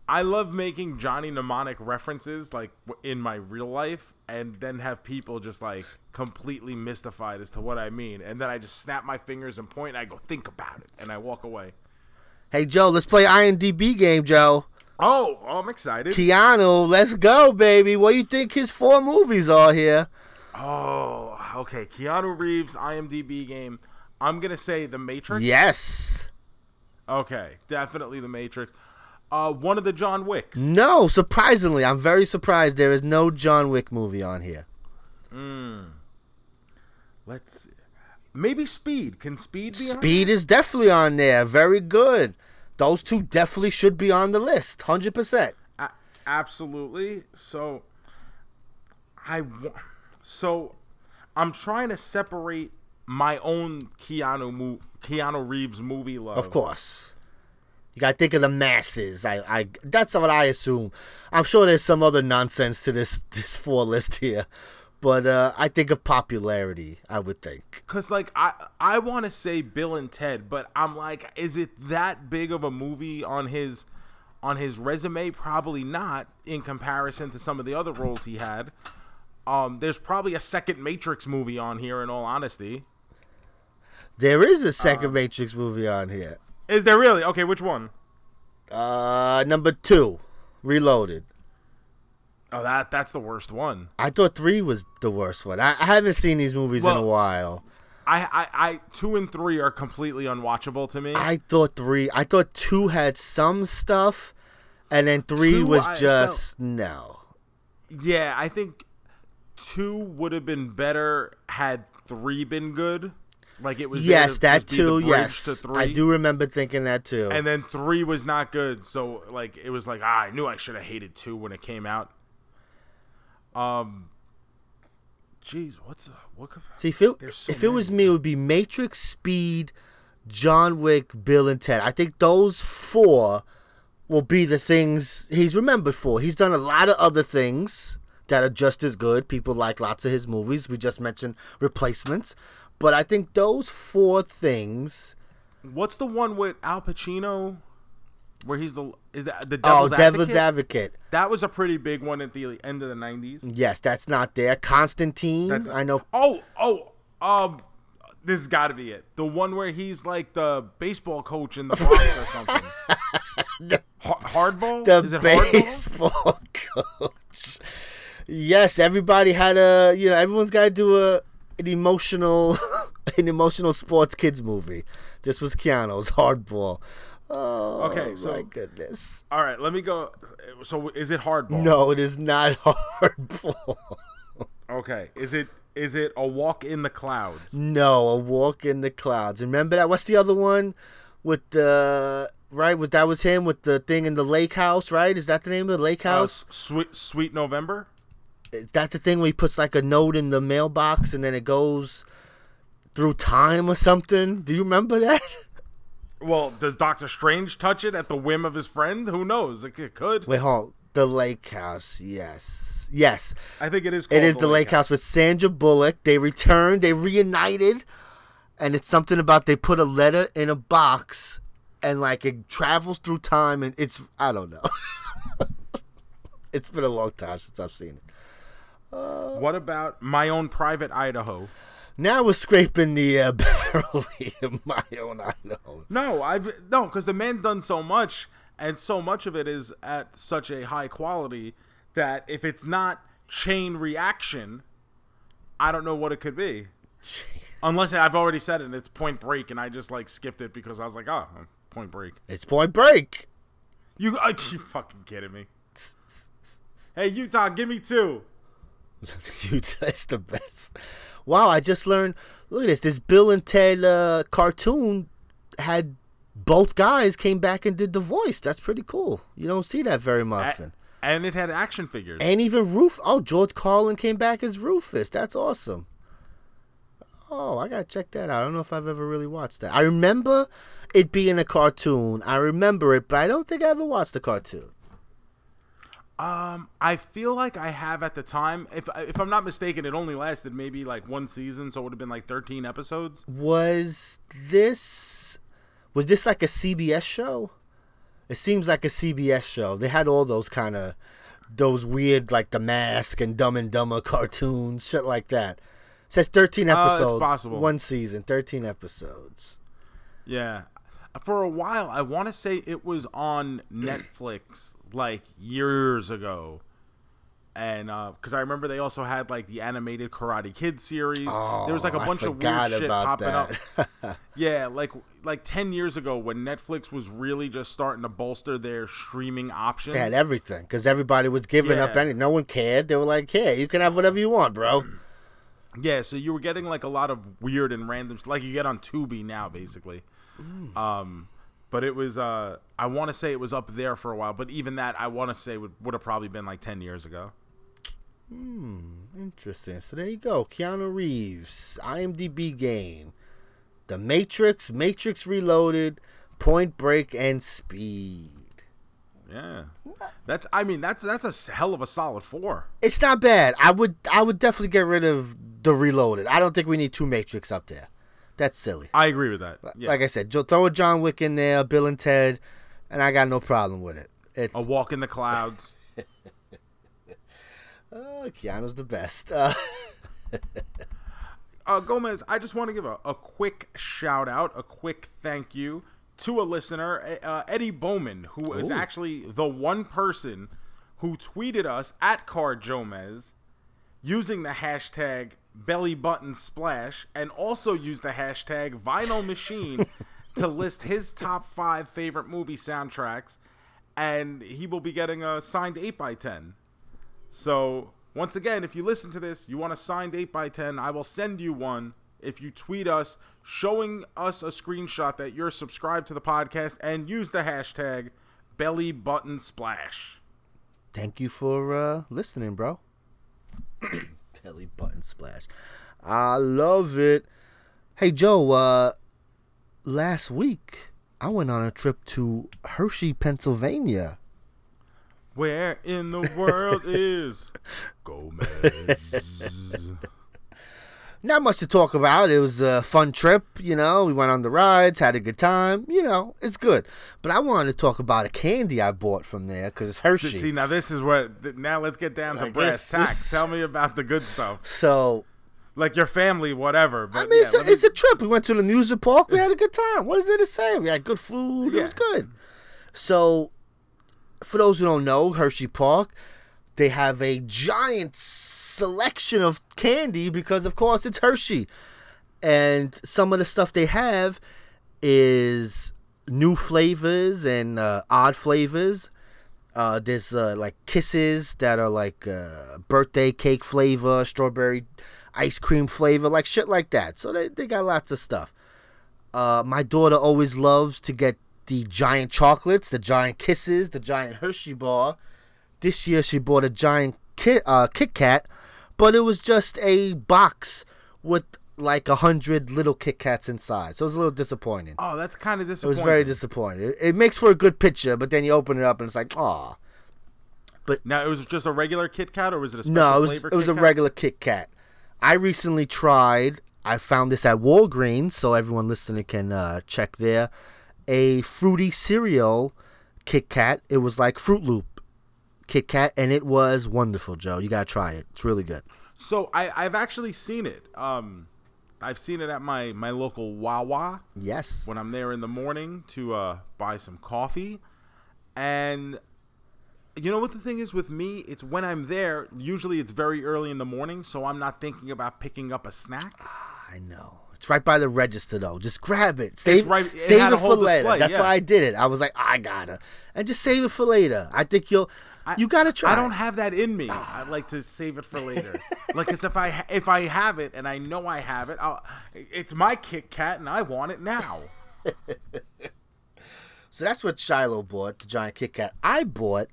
I love making Johnny Mnemonic references like in my real life, and then have people just like completely mystified as to what I mean, and then I just snap my fingers and point, and I go think about it, and I walk away. Hey Joe, let's play IMDb game, Joe. Oh, oh I'm excited. Keanu, let's go, baby. What do you think his four movies are here? Oh, okay. Keanu Reeves IMDb game. I'm gonna say The Matrix. Yes. Okay, definitely The Matrix. Uh, one of the John Wicks. No, surprisingly, I'm very surprised there is no John Wick movie on here. Let's see. maybe Speed. Can Speed be on Speed is definitely on there. Very good. Those two definitely should be on the list. 100%. Absolutely. So I so I'm trying to separate my own Keanu Keanu Reeves movie love. Of course. You gotta think of the masses. I, I that's what I assume. I'm sure there's some other nonsense to this this four list here. But uh, I think of popularity, I would think. Cause like I I want to say Bill and Ted, but I'm like, is it that big of a movie on his on his resume? Probably not in comparison to some of the other roles he had. Um, there's probably a second Matrix movie on here. In all honesty, There is a second Matrix movie on here. Is there really? Okay, which one? Uh, number two, Reloaded. Oh, that that's the worst one. I thought three was the worst one. I, I haven't seen these movies in a while. I, I, I, two and three are completely unwatchable to me. I thought three. I thought two had some stuff, and then three Two, was I just no. yeah, I think two would have been better had three been good. Like it was. Yes, to that too. Yes, to three. I do remember thinking that too. And then three was not good, so like it was like ah, I knew I should have hated two when it came out. Um, jeez, what's what? could- See, if it, so if it was me, it would be Matrix, Speed, John Wick, Bill, and Ted. I think those four will be the things he's remembered for. He's done a lot of other things that are just as good. People like lots of his movies. We just mentioned Replacements. But I think those four things. What's the one with Al Pacino, where he's the is that the Oh, Devil's Devil's Advocate? Advocate. That was a pretty big one at the end of the nineties. Yes, that's not there. Constantine. That's- I know. Oh, oh, um, this has got to be it. The one where he's like the baseball coach in the Bronx or something. Har- hardball? The Is it hardball? baseball coach. Yes, everybody had a. You know, everyone's got to do a an emotional, an emotional sports kids movie. This was Keanu's Hardball. Oh, Okay, so- my goodness. All right, let me go. So is it hardball? No, it is not Hardball. Okay. Is it is it a walk in the clouds? No, a walk in the clouds. Remember that? What's the other one with the right? Was that was him with the thing in the lake house? Right? Is that the name of the lake Uh, house? S- sweet Sweet November. Is that the thing where he puts like a note in the mailbox and then it goes through time or something? Do you remember that? Well, does Doctor Strange touch it at the whim of his friend? Who knows? It, it could. Wait, hold. on. The lake house. Yes, yes. I think it is. It is the lake house with Sandra Bullock. They returned. They reunited, and it's something about they put a letter in a box, and like it travels through time, and it's I don't know. it's been a long time since I've seen it. What about my own private Idaho? Now we're scraping the uh, barrel in my own Idaho. No, I've no, because the man's done so much, and so much of it is at such a high quality that if it's not chain reaction, I don't know what it could be. Unless I've already said it, and it's Point Break, and I just like skipped it because I was like, oh, Point Break. It's Point Break. You, are you fucking kidding me? Hey, Utah, give me two. That's the best. Wow, I just learned. Look at this. This Bill and Ted uh, cartoon had both guys came back and did the voice. That's pretty cool. You don't see that very often. and it had action figures. And even Roof. Oh, George Carlin came back as Rufus. That's awesome. Oh, I gotta check that out. I don't know if I've ever really watched that. I remember it being a cartoon. I remember it, but I don't think I ever watched the cartoon. Um, I feel like I have at the time. If if I'm not mistaken, it only lasted maybe like one season, so it would have been like 13 episodes. Was this was this like a CBS show? It seems like a CBS show. They had all those kind of those weird like The Mask and Dumb and Dumber cartoons, shit like that. It says 13 Uh, it's episodes, possible. one season, 13 episodes. Yeah. For a while, I want to say it was on Netflix like years ago. And because I remember they also had like the animated Karate Kid series. there was like a Oh, bunch of weird shit popping that. up. Yeah, like like 10 years ago when Netflix was really just starting to bolster their streaming options. They had everything because everybody was giving up Yeah. anything. No one cared. They were like, "Yeah, you can have whatever you want, bro." Yeah, so you were getting like a lot of weird and random, like you get on Tubi now, basically. Um, but it was, uh, I want to say it was up there for a while, but even that, I want to say would would have probably been like ten years ago. Hmm, interesting. So there you go. Keanu Reeves, IMDb game, The Matrix, Matrix Reloaded, Point Break, and Speed. Yeah, that's. I mean, that's that's a hell of a solid four. It's not bad. I would I would definitely get rid of the Reloaded. I don't think we need two Matrix up there. That's silly. I agree with that. Yeah. Like I said, throw a John Wick in there, Bill and Ted, and I got no problem with it. It's a walk in the clouds. oh, Keanu's the best. Uh, uh, Gomez, I just want to give a, a quick shout out, a quick thank you to a listener, uh, Eddie Bowman, who is Ooh. actually the one person who tweeted us at Car Joe Mez using the hashtag belly button splash and also used the hashtag vinyl machine to list his top five favorite movie soundtracks and he will be getting a signed 8x10 so once again, if you listen to this, you want a signed 8x10, I will send you one if you tweet us showing us a screenshot that you're subscribed to the podcast and use the hashtag belly button splash. thank you for uh, listening, bro. Belly button splash. I love it. Hey Joe, uh last week I went on a trip to Hershey, Pennsylvania. Where in the world is Gomez? Not much to talk about. It was a fun trip, you know. We went on the rides, had a good time, you know. It's good. But I wanted to talk about a candy I bought from there because it's Hershey. See, now this is what. Now let's get down to brass tacks. this- Tell me about the good stuff, so like your family, whatever. But I mean, yeah, it's, a, me- it's a trip. We went to the amusement park. We had a good time. What is there to say? We had good food. It was good. So, for those who don't know, Hershey Park, they have a giant selection of candy because, of course, it's Hershey. And some of the stuff they have is new flavors and uh, odd flavors. Uh, there's uh, like kisses that are like uh, birthday cake flavor, strawberry ice cream flavor, like shit like that. So they, they got lots of stuff. Uh, my daughter always loves to get the giant chocolates, the giant kisses, the giant Hershey bar. This year she bought a giant Kit, uh, Kit Kat, but it was just a box with like a hundred little Kit Kats inside. So it was a little disappointing. oh, that's kind of disappointing. It was very disappointing. It, it makes for a good picture, but then you open it up and it's like, aw. Now it was just a regular Kit Kat, or was it a special No, it was flavor it was Kit a Kat? regular Kit Kat. I recently tried. I found this at Walgreens, so everyone listening can uh, check there. A fruity cereal Kit Kat. It was like Fruit Loop Kit Kat, and it was wonderful, Joe. You gotta try it. It's really good. So I, I've actually seen it. Um, I've seen it at my my local Wawa Yes. when I'm there in the morning to uh, buy some coffee, and you know what the thing is with me? It's when I'm there. Usually it's very early in the morning, so I'm not thinking about picking up a snack. I know. It's right by the register though. Just grab it. Save, right- it save it for later. That's yeah. why I did it. I was like, I gotta, and just save it for later. I think you'll. you gotta try. I don't have that in me. I'd like to save it for later. like, cause if I if I have it and I know I have it, I'll, it's my Kit Kat and I want it now. So that's what Shiloh bought, the giant Kit Kat. I bought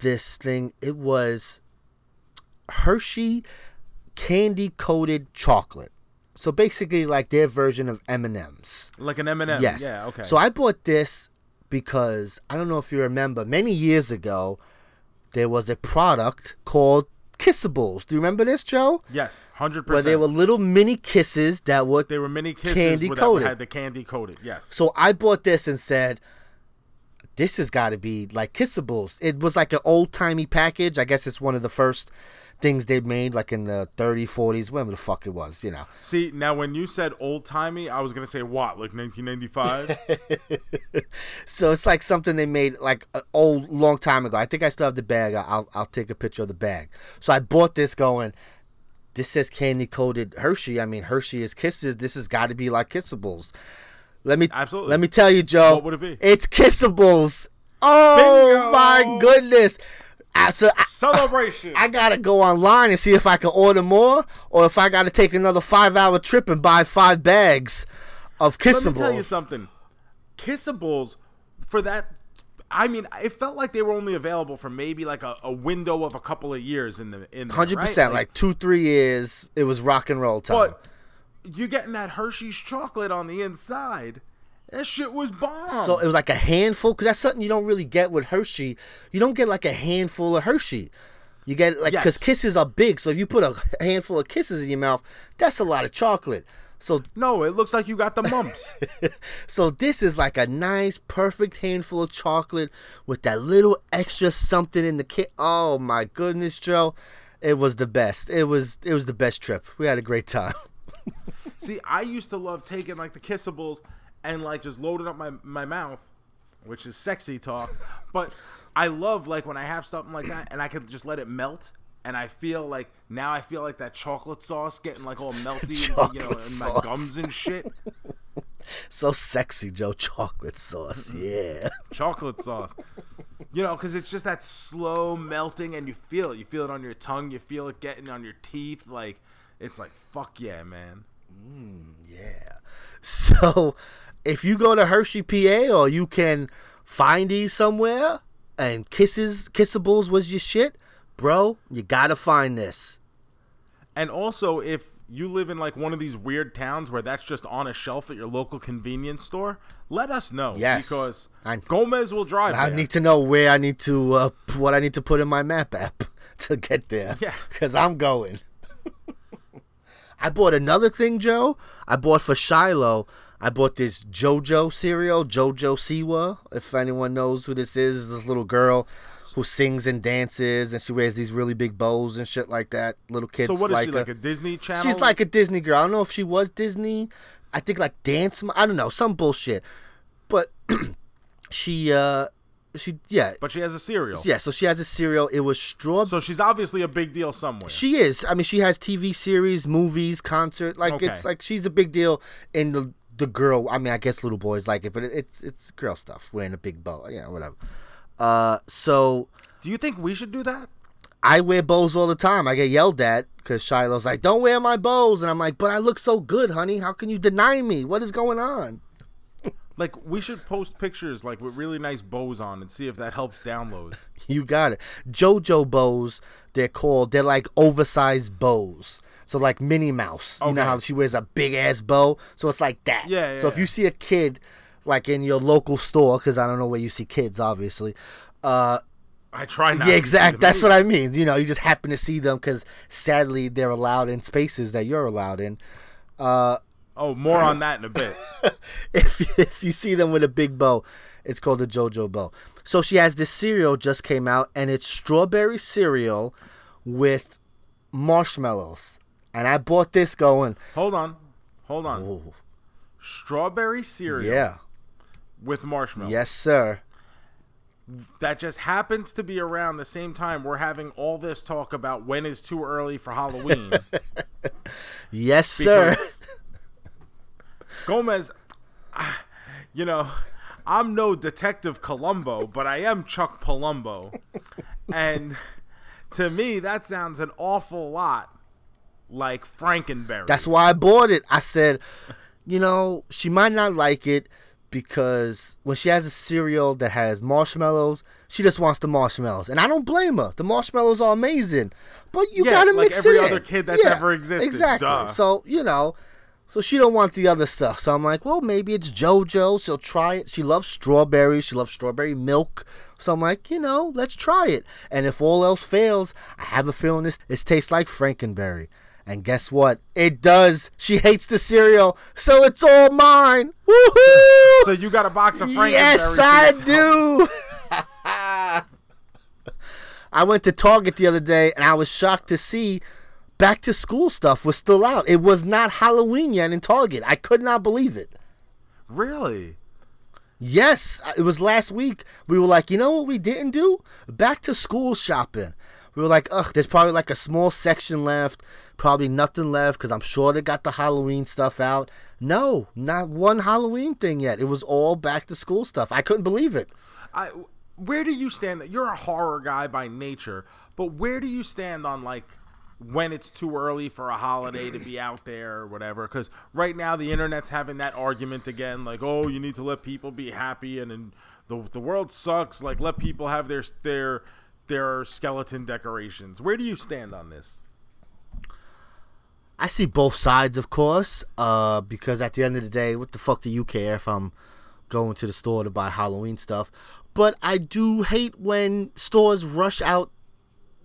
this thing. It was Hershey candy coated chocolate. So basically, like their version of M and M's. Like an M&M. Yes. Yeah. Okay. So I bought this because I don't know if you remember. Many years ago, there was a product called Kissables. Do you remember this, Joe? yes, hundred percent. Where they were little mini kisses that were They were mini kisses candy coated. had the candy coated. Yes. So I bought this and said, "This has got to be like Kissables." It was like an old timey package. I guess it's one of the first things they made, like in the 30s, 40s, whatever the fuck it was, you know. See, now when you said old timey, I was gonna say what, like 1995? So it's like something they made like a old long time ago. I think I still have the bag. I'll I'll take a picture of the bag. So I bought this going. This says candy coated Hershey. I mean Hershey is kisses. This has got to be like Kissables. Let me Absolutely. Let me tell you, Joe. What would it be? It's Kissables. Oh Bingo! my goodness! I, so I, Celebration. I gotta go online and see if I can order more, or if I gotta take another five-hour trip and buy five bags of Kissables. Let me tell you something. Kissables, for that, I mean, it felt like they were only available for maybe like a, a window of a couple of years in the in Hundred right? percent, like two, three years, it was rock and roll time. But you getting that Hershey's chocolate on the inside. That shit was bomb. so it was like a handful, because that's something you don't really get with Hershey. You don't get like a handful of Hershey. You get like because Yes. kisses are big, so if you put a handful of kisses in your mouth, that's a lot of chocolate. So no, it looks like you got the mumps. So this is like a nice, perfect handful of chocolate with that little extra something in the kit. Oh my goodness, Joe! It was the best. It was it was the best trip. We had a great time. See, I used to love taking like the kissables and like just loading up my my mouth, which is sexy talk. But I love like when I have something like that and I can just let it melt. And I feel like now I feel like that chocolate sauce getting like all melty, you know, in my gums and shit. So sexy, Joe. Chocolate sauce, mm-hmm. yeah. chocolate sauce. You know, because it's just that slow melting, and you feel it. You feel it on your tongue. You feel it getting on your teeth. Like it's like fuck yeah, man. Mm, yeah. So, if you go to Hershey, PA, or you can find these somewhere, and Kisses, Kissables was your shit, bro, you gotta find this. And also, if you live in like one of these weird towns where that's just on a shelf at your local convenience store, let us know. Yes. because I- Gomez will drive. I there. need to know where I need to, uh, what I need to put in my map app to get there. Yeah. Because I'm going. I bought another thing, Joe. I bought for Shiloh. I bought this JoJo cereal, JoJo Siwa. If anyone knows who this is, this little girl who sings and dances, and she wears these really big bows and shit like that. Little kids. So what is like she like a Disney Channel? She's like a Disney girl. I don't know if she was Disney. I think like dance. I don't know some bullshit. But she, uh, she, yeah, but she has a cereal. yeah. So she has a cereal. It was strawberry. So she's obviously a big deal somewhere. She is. I mean, she has TV series, movies, concert. Like Okay. it's like she's a big deal in the the girl. I mean, I guess little boys like it, but it's it's girl stuff. Wearing a big bow, yeah, whatever. Uh, so Do you think we should do that? I wear bows all the time. I get yelled at because Shiloh's like, "Don't wear my bows," and I'm like, "But I look so good, honey. How can you deny me? What is going on?" Like we should post pictures like with really nice bows on and see if that helps downloads. You got it. JoJo bows, they're called. They're like oversized bows. So like Minnie Mouse. You know how she wears a big ass bow. So it's like that. Yeah, So if yeah. you see a kid, like in your local store, because I don't know where you see kids, obviously. Uh, I try not. yeah, exactly. That's what I mean. You know, you just happen to see them because sadly they're allowed in spaces that you're allowed in. Oh, more on that in a bit. if if you see them with a big bow, it's called a JoJo bow. So she has this cereal just came out, and it's strawberry cereal with marshmallows. And I bought this going, Hold on, hold on. oh, Strawberry cereal yeah, with marshmallow. yes, sir. That just happens to be around the same time we're having all this talk about when is too early for Halloween. Yes, sir. Gomez, ah, you know, I'm no Detective Columbo, but I am Chuck Palumbo. and to me, that sounds an awful lot like Frankenberry. That's why I bought it. I said, you know, she might not like it because when she has a cereal that has marshmallows, she just wants the marshmallows, and I don't blame her. The marshmallows are amazing, but you Yeah, gotta like mix every it in. other kid that's Yeah, ever existed. Exactly. Duh. So you know. So she don't want the other stuff. So I'm like, well, maybe it's JoJo. She'll try it. She loves strawberries. She loves strawberry milk. So I'm like, you know, let's try it. And if all else fails, I have a feeling this this tastes like Frankenberry. And guess what? It does. She hates the cereal, so it's all mine. Woohoo! so you got a box of Frankenberry. yes, I do. I went to Target the other day and I was shocked to see back to school stuff was still out. It was not Halloween yet in Target. I could not believe it. Really? Yes, it was last week. We were like, you know what we didn't do? Back to school shopping. We were like, ugh, there's probably like a small section left, probably nothing left because I'm sure they got the Halloween stuff out. No, not one Halloween thing yet. It was all back to school stuff. I couldn't believe it. I, where do you stand? You're a horror guy by nature, but where do you stand on like when it's too early for a holiday to be out there or whatever? Because right now the internet's having that argument again, like, oh, you need to let people be happy, and, and the the world sucks. Like, let people have their their their skeleton decorations. Where do you stand on this? I see both sides, of course, uh, because at the end of the day, what the fuck do you care if I'm going to the store to buy Halloween stuff? But I do hate when stores rush out,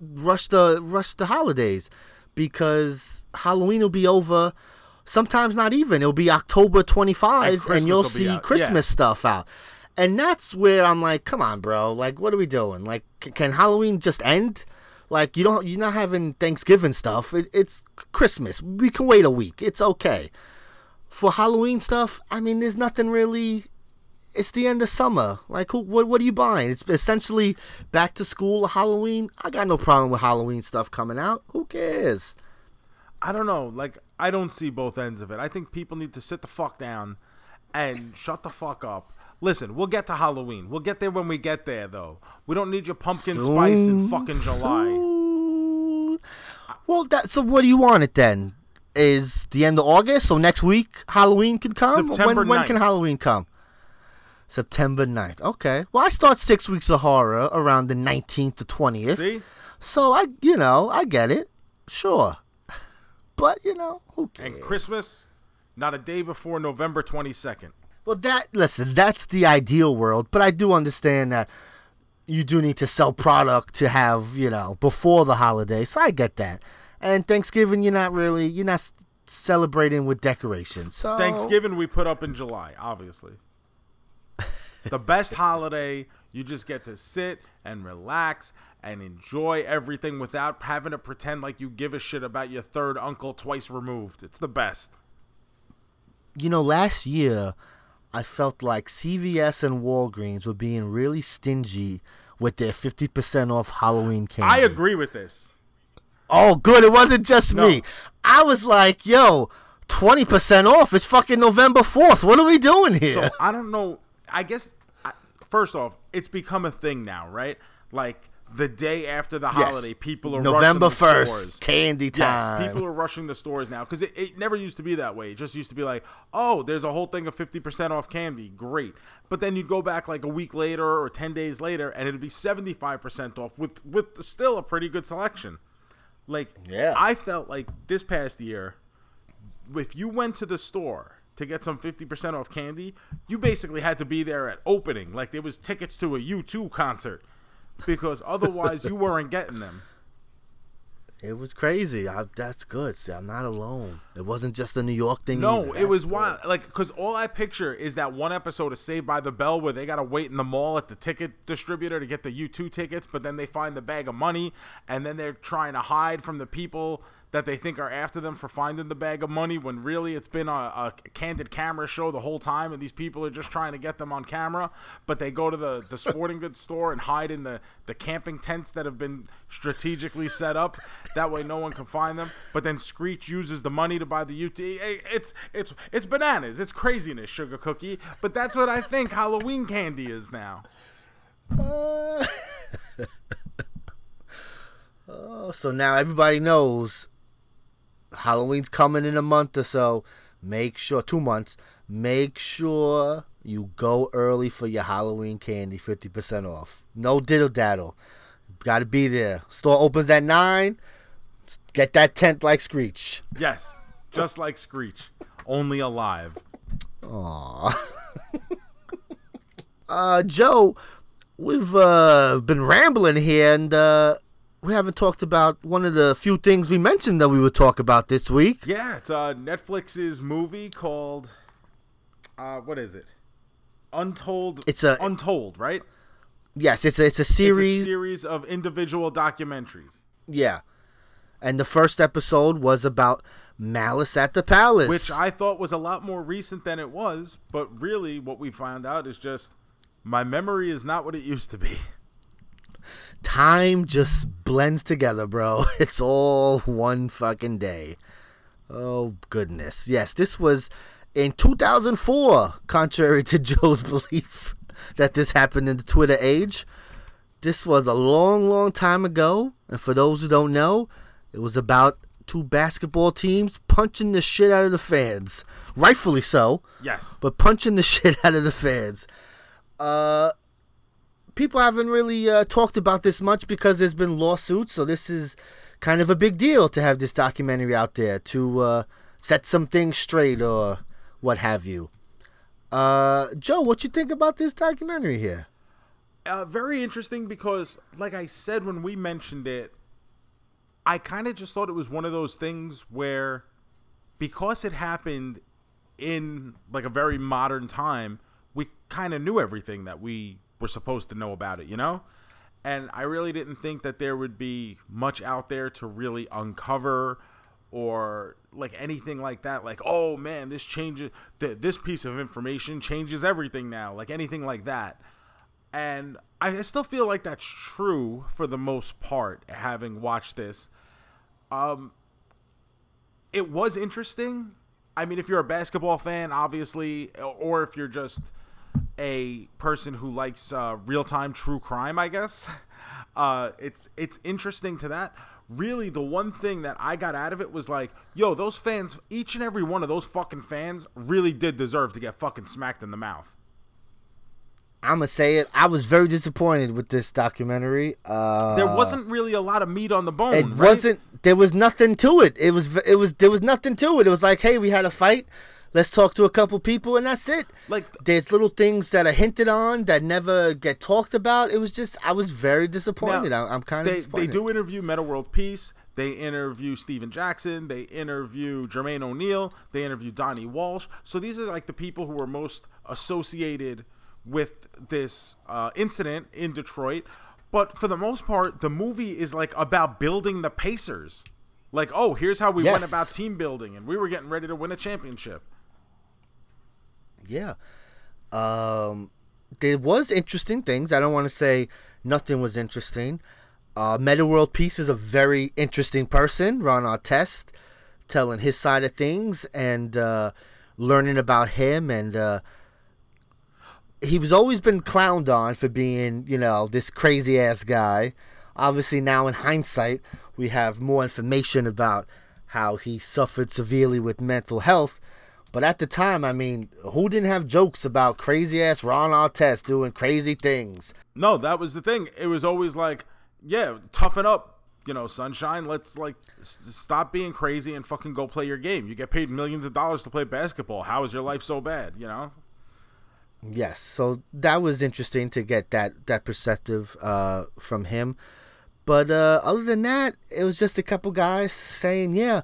rush the rush the holidays, because Halloween will be over. Sometimes not even. It'll be October 25, and, Christmas you'll see Christmas yeah. stuff out. And that's where I'm like, come on, bro. Like, what are we doing? Like, c- can Halloween just end? Like, you don't, you're not having Thanksgiving stuff. It, it's Christmas. We can wait a week. It's okay. For Halloween stuff, I mean, there's nothing really. It's the end of summer. Like, who, what, what are you buying? It's essentially back to school, Halloween. I got no problem with Halloween stuff coming out. Who cares? I don't know. Like, I don't see both ends of it. I think people need to sit the fuck down and shut the fuck up. Listen, we'll get to Halloween. We'll get there when we get there, though. We don't need your pumpkin spice in fucking July. Soon. Well, that. So, what do you want it then? Is the end of August? So next week Halloween can come. September when when can Halloween come? September 9th. Okay. Well, I start six weeks of horror around the 19th to 20th. See? So I, you know, I get it. Sure. But you know, who cares? And Christmas, not a day before November 22nd. Well, that listen, that's the ideal world, but I do understand that you do need to sell product to have, you know, before the holiday. So I get that. And Thanksgiving, you're not really, you're not, celebrating with decorations. So Thanksgiving we put up in July, obviously. the best holiday, you just get to sit and relax and enjoy everything without having to pretend like you give a shit about your third uncle twice removed. It's the best. you know, last year I felt like CVS and Walgreens were being really stingy with their 50% off Halloween candy. I agree with this. Oh, good. It wasn't just No. me. I was like, yo, 20% off. It's fucking November 4th. What are we doing here? So I don't know. I guess I, first off, it's become a thing now, right? Like the day after the Yes. holiday, people are November 1st, candy time. Yes, people are rushing the stores now because it, it never used to be that way. It just used to be like, oh, there's a whole thing of 50% off candy. Great. But then you'd go back like a week later or 10 days later and it'd be 75% off with, with still a pretty good selection. Like, Yeah. I felt like this past year, if you went to the store to get some 50% off candy, you basically had to be there at opening. Like there was tickets to a U2 concert because otherwise you weren't getting them. It was crazy. I, that's good. See, I'm not alone. It wasn't just the New York thing. No, it was That's wild. Like, because all I picture is that one episode of Saved by the Bell where they got to wait in the mall at the ticket distributor to get the U2 tickets, but then they find the bag of money, and then they're trying to hide from the people that they think are after them for finding the bag of money when really it's been a, a candid camera show the whole time, and these people are just trying to get them on camera. But they go to the, the sporting goods store and hide in the, the camping tents that have been strategically set up. That way, no one can find them. But then Screech uses the money to buy the UT. It's it's it's bananas. It's craziness, sugar cookie. But that's what I think Halloween candy is now. Uh, oh, so now everybody knows Halloween's coming in a month or so. Make sure two months. Make sure you go early for your Halloween candy, fifty percent off. No diddle daddle. Got to be there. Store opens at nine. Get that tent like Screech. Yes, just like Screech, only alive. Aww. uh, Joe, we've uh, been rambling here, and uh, we haven't talked about one of the few things we mentioned that we would talk about this week. Yeah, it's uh, Netflix's movie called uh, what is it? Untold. It's a- Untold, right? Yes, it's a, it's a It's a series. series of individual documentaries. yeah, and the first episode was about Malice at the Palace, which I thought was a lot more recent than it was, but really what we found out is just my memory is not what it used to be. time just blends together, bro. It's all one fucking day. Oh goodness. Yes, this was in 2004, contrary to Joe's belief that this happened in the Twitter age. This was a long, long time ago, and for those who don't know, it was about two basketball teams punching the shit out of the fans. Rightfully so Yes. but punching the shit out of the fans. Uh, people haven't really uh, talked about this much because there's been lawsuits, so this is kind of a big deal to have this documentary out there to uh, set some things straight or what have you. Uh, Joe, what you think about this documentary here? Uh, very interesting because, like I said when we mentioned it, I kind of just thought it was one of those things where, because it happened in like a very modern time, we kind of knew everything that we were supposed to know about it, you know? And I really didn't think that there would be much out there to really uncover or like anything like that. Like, oh man, this changes, th- this piece of information changes everything now, like anything like that and I still feel like that's true for the most part. Having watched this, um, it was interesting. I mean, if you're a basketball fan, obviously, or if you're just a person who likes uh, real time true crime, I guess, uh, it's it's interesting to that. Really, the one thing that I got out of it was like, yo, those fans, each and every one of those fucking fans, really did deserve to get fucking smacked in the mouth. I'm gonna say it. I was very disappointed with this documentary. Uh, there wasn't really a lot of meat on the bone. it right? wasn't there was nothing to it it was it was there was nothing to it it was like hey we had a fight let's talk to a couple people and that's it Like- there's little things that are hinted on that never get talked about it was just i was very disappointed Now, I, i'm kind of they, they do interview Metta World Peace. They interview Stephen Jackson. They interview Jermaine O'Neal. They interview Donnie Walsh. So these are like the people who are most associated with this uh, incident in Detroit. But for the most part, the movie is like about building the Pacers. Like, oh, here's how we went about team building, and we were getting ready to win a championship. Yeah. Um, there was interesting things. I don't want to say nothing was interesting. Uh, Metta World Peace is a very interesting person, Ron Artest, telling his side of things and uh, learning about him. And uh, he was always been clowned on for being, you know, this crazy ass guy. Obviously, now in hindsight, we have more information about how he suffered severely with mental health. But at the time, I mean, who didn't have jokes about crazy ass Ron Artest doing crazy things? No, that was the thing. It was always like, yeah, toughen up, you know, sunshine. Let's like s- stop being crazy and fucking go play your game. You get paid millions of dollars to play basketball. How is your life so bad? You know? Yes, so that was interesting to get that that perspective uh, from him. But uh, other than that, it was just a couple guys saying, "Yeah,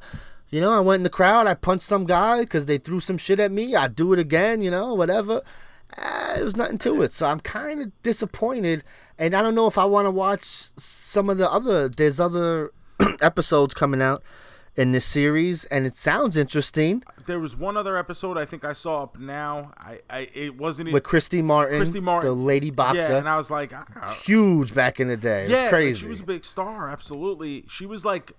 you know, I went in the crowd, I punched some guy because they threw some shit at me. I do it again, you know, whatever." Uh, it was nothing to it, so I'm kind of disappointed, and I don't know if I want to watch some of the other. There's other episodes coming out in this series, and it sounds interesting There was one other episode I think I saw up now. I, I it wasn't with Christy Martin, Christy Martin, the lady boxer. Yeah, and I was like, ah, huge back in the day. It yeah, was crazy. she was a big star. Absolutely, she was like.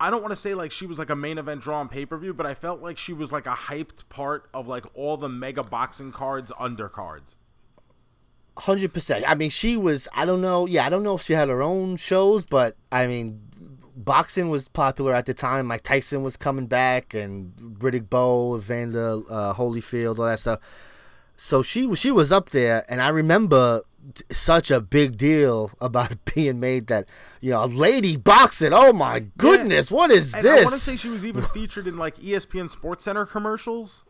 I don't want to say like she was like a main event draw on pay per view, but I felt like she was like a hyped part of like all the mega boxing cards undercards. Hundred percent. I mean, she was. I don't know. Yeah, I don't know if she had her own shows, but I mean, boxing was popular at the time. Mike Tyson was coming back, and Riddick Bowe, Evander uh, Holyfield, all that stuff. So she she was up there, and I remember such a big deal about being made that you know, lady boxing. Oh my goodness, what is And I want to this? say she was even featured in like ESPN SportsCenter commercials.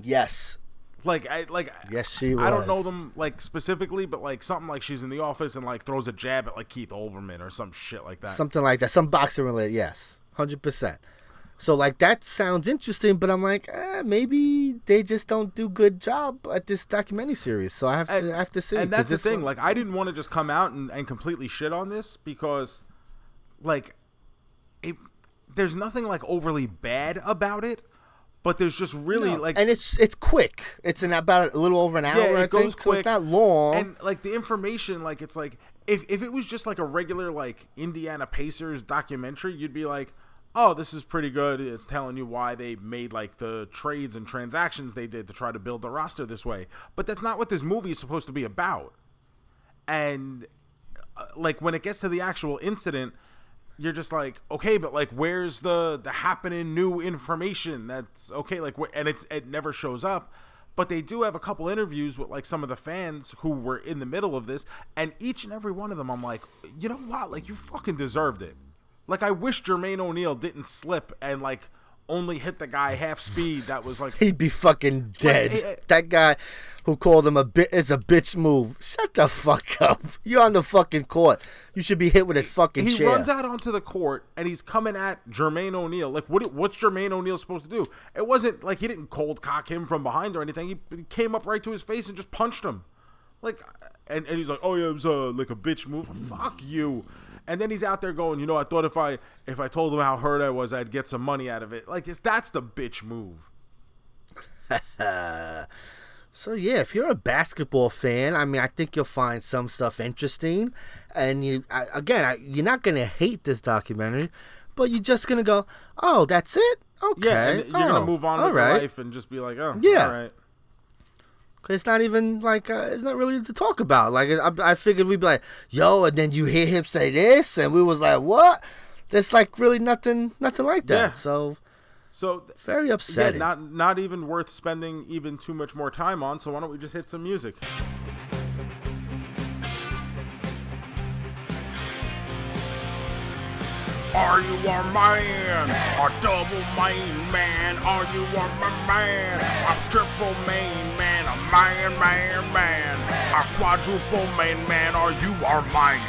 yes, Like I like Yes, she was. I don't know them like specifically, but like something like she's in the office and like throws a jab at like Keith Olbermann or some shit like that. something like that. Some boxing related. Yes, hundred percent. So like that sounds interesting, but I'm like, eh, maybe they just don't do good job at this documentary series. So I have and, to I have to see. and that's the thing. one- Like I didn't want to just come out and, and completely shit on this because, like, it, there's nothing like overly bad about it, but there's just really No, like and it's it's quick. It's in about a little over an hour. yeah, I it goes think. So quick. it's not long. And like the information, like it's like if if it was just like a regular like Indiana Pacers documentary, you'd be like, oh, this is pretty good. It's telling you why they made like the trades and transactions they did to try to build the roster this way. But that's not what this movie is supposed to be about. And uh, like when it gets to the actual incident you're just like okay but like where's the the happening new information that's okay like wh- and it's it never shows up but they do have a couple interviews with like some of the fans who were in the middle of this and each and every one of them i'm like you know what like you fucking deserved it like i wish jermaine o'neal didn't slip and like only hit the guy half speed that was like He'd be fucking dead. eh, eh. that guy who called him a bit is a bitch move. Shut the fuck up. You're on the fucking court. You should be hit with a fucking he chair. runs out onto the court and he's coming at Jermaine O'Neal. Like, what? What's Jermaine O'Neal supposed to do? It wasn't like he didn't cold cock him from behind or anything. He, he came up right to his face and just punched him. Like, and, and he's like, "Oh yeah, it was uh, like a bitch move." Fuck you. And then he's out there going, "You know, I thought if I if I told him how hurt I was, I'd get some money out of it." Like, it's, that's the bitch move. So yeah, if you're a basketball fan, I mean, I think you'll find some stuff interesting, and you I, again, I, you're not gonna hate this documentary, but you're just gonna go, "Oh, that's it? Okay, Yeah, you're oh, gonna move on with your right." life and just be like, "Oh, Yeah. all right." 'Cause It's not even like uh, it's not really to talk about. Like I, I figured we'd be like, "Yo," and then you hear him say this, and we was like, "What?" There's like really nothing, nothing like that. Yeah. So So very upsetting. Yeah, not not even worth spending even too much more time on. So why don't we just hit some music? Are you a man? A double main man? Are you a ma- man? A triple main man? A man, man, man? A quadruple main man? Are you our man?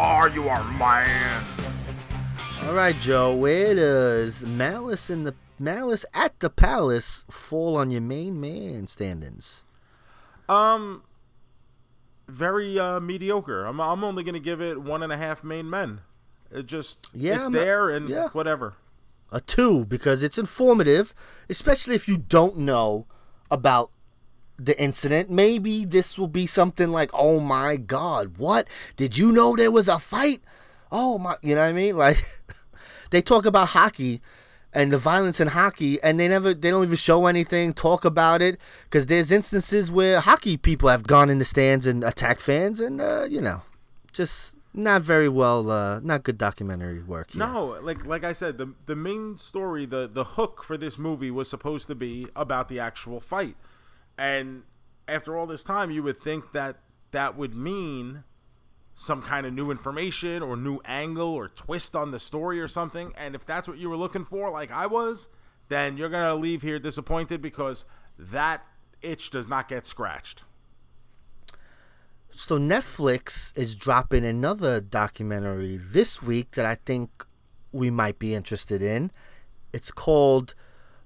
Are you our man? All right, Joe. Where does Malice in the Malice at the Palace fall on your main man standings? Um, very uh, mediocre. I'm I'm only gonna give it one and a half main men. It just Yeah, it's I'm not- there and yeah. whatever. A two because it's informative, especially if you don't know about the incident. Maybe this will be something like, "Oh my God, what? Did you know there was a fight? Oh my, you know what I mean? Like they talk about hockey and the violence in hockey, and they never, they don't even show anything, talk about it, because there's instances where hockey people have gone in the stands and attacked fans, and uh, you know, just not very well, uh, not good documentary work. here. No, like like I said, the the main story, the the hook for this movie was supposed to be about the actual fight, and after all this time, you would think that that would mean some kind of new information or new angle or twist on the story or something. And if that's what you were looking for, like I was, then you're gonna leave here disappointed because that itch does not get scratched. So Netflix is dropping another documentary this week that I think we might be interested in. It's called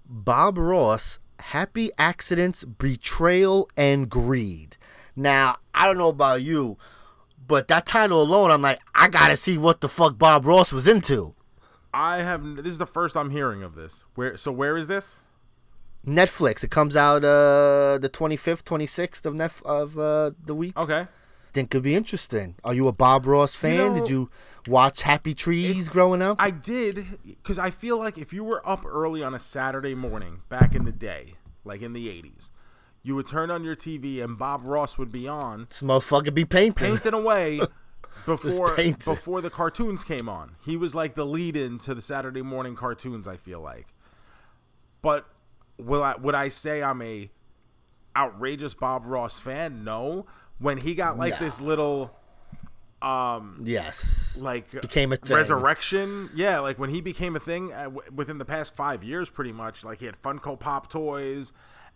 Bob Ross: Happy Accidents, Betrayal, and Greed. Now, I don't know about you, but that title alone, I'm like, I gotta see what the fuck Bob Ross was into. I have this is the first I'm hearing of this. Where so where is this? Netflix. It comes out uh, the 25th, 26th of Netf- of uh, the week. Okay. Think could be interesting. Are you a Bob Ross fan? know, Did you watch Happy Trees growing up? I did because I feel like if you were up early on a Saturday morning back in the day, like in the '80s, you would turn on your TV and Bob Ross would be on This motherfucker be painting. painting away before before the cartoons came on. He was like the lead-in to the Saturday morning cartoons. I feel like, but will I would I say I'm a outrageous Bob Ross fan? No. When he got like No. this little um Yes. like Became a thing. resurrection. Yeah, like when he became a thing uh, w- within the past five years, pretty much. Like he had Funko Pop toys,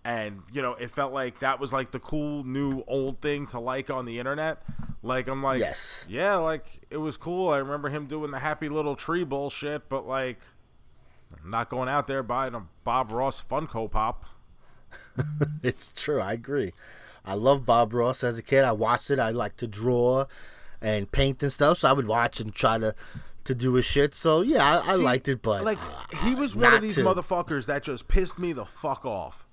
and you know, it felt like that was like the cool new old thing to like on the internet. Like I'm like, Yes. yeah, like it was cool. I remember him doing the happy little tree bullshit, but like, I'm not going out there buying a Bob Ross Funko Pop. It's true. I agree. I love Bob Ross as a kid. I watched it. I like to draw and paint and stuff, so I would watch and try to to do his shit. So yeah, I, I See, liked it, but like he was one of these to- motherfuckers that just pissed me the fuck off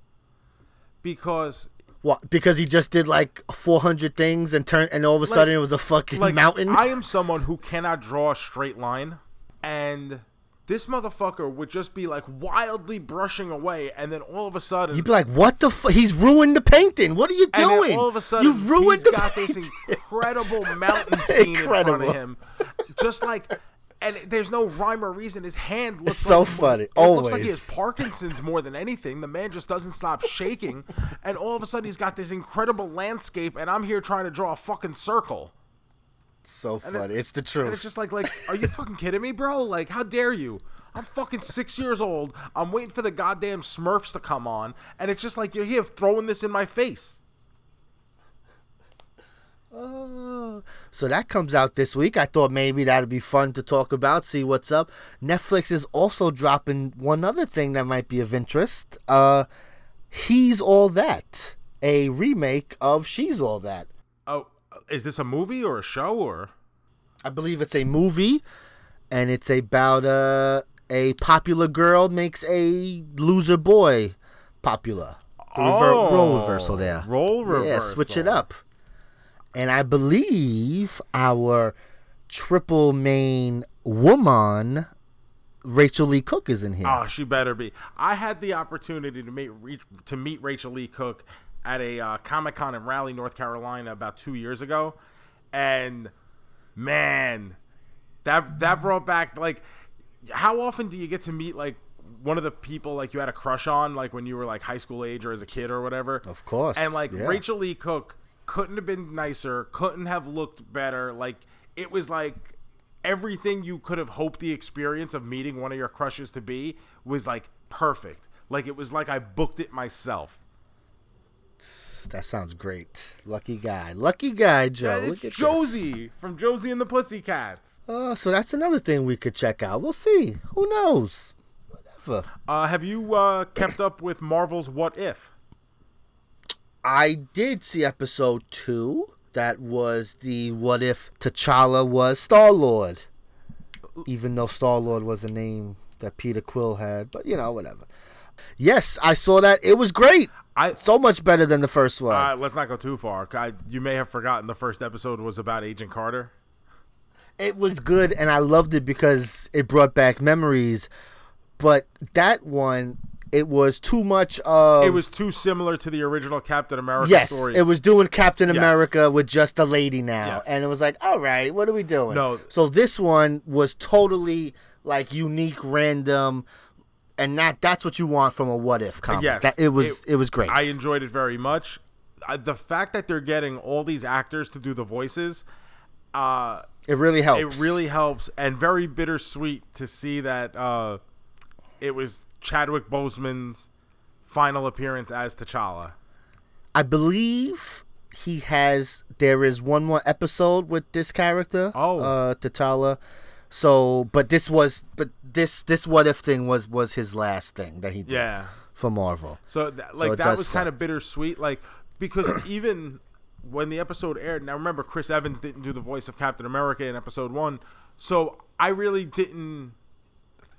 because what because he just did like 400 things and turned and all of a sudden it was a fucking like mountain. I am someone who cannot draw a straight line, and this motherfucker would just be like wildly brushing away, and then all of a sudden, You'd be like, "What the? Fu- he's ruined the painting. What are you doing? all of a sudden, You've ruined he's the got this incredible mountain scene in front of him, just like. And there's no rhyme or reason. His hand looks so like, funny, It looks like he has Parkinson's more than anything. The man just doesn't stop shaking, and all of a sudden he's got this incredible landscape, and I'm here trying to draw a fucking circle. so it- funny. it's the And truth. it's just like, like, are you fucking kidding me, bro? Like, how dare you? I'm fucking six years old. I'm waiting for the goddamn Smurfs to come on, and it's just like you're here throwing this in my face. Oh. So that comes out this week. I thought maybe that'd be fun to talk about, see what's up. Netflix is also dropping one other thing that might be of interest. Uh, He's All That, a remake of She's All That. Oh, is this a movie or a show or? I believe it's a movie, and it's about uh, a popular girl makes a loser boy popular. The rever- role reversal there. Oh, Role Yeah, switch it up. And I believe our triple main woman, Rachael Leigh Cook, is in here. Oh, she better be. I had the opportunity to meet to meet Rachael Leigh Cook at a uh, Comic Con in Raleigh, North Carolina, about two years ago, and man, that that brought back like, how often do you get to meet like one of the people like you had a crush on, like when you were like high school age or as a kid or whatever? Of course, And like yeah. Rachael Leigh Cook couldn't have been nicer, couldn't have looked better. Like it was like everything you could have hoped the experience of meeting one of your crushes to be was like perfect. Like it was like I booked it myself. That sounds great. Lucky guy. Lucky guy, Joe. It's Look at this. Josie from Josie and the Pussycats. Uh, so that's another thing we could check out. We'll see. Who knows? Whatever. Uh, have you uh, kept up with Marvel's What If? I did see episode two. That was the what if T'Challa was Star Lord. Even though Star Lord was a name that Peter Quill had, but you know, whatever. Yes, I saw that. It was great. I So much better than the first one. uh, let's not go too far. I, you may have forgotten the first episode was about Agent Carter. it was good and I loved it because it brought back memories. But that one, it was too much of It was too similar to the original Captain America Yes, story. it was doing Captain Yes. America with just a lady now, Yes. and it was like, all right, what are we doing? No. So this one was totally like unique, random, and that that's what you want from a what if comic. Yes, that, it was it, was great. I enjoyed it very much. Uh, the fact that they're getting all these actors to do the voices, uh, it really helps. it really helps, and very bittersweet to see that uh, it was Chadwick Boseman's final appearance as T'Challa. I believe he has. There is one more episode with this character. Oh. uh, T'Challa. So, but this was, but this this what if thing was was his last thing that he did Yeah. for Marvel. So, th- like it that was kind of bittersweet, like because even when the episode aired, now remember Chris Evans didn't do the voice of Captain America in episode one, so I really didn't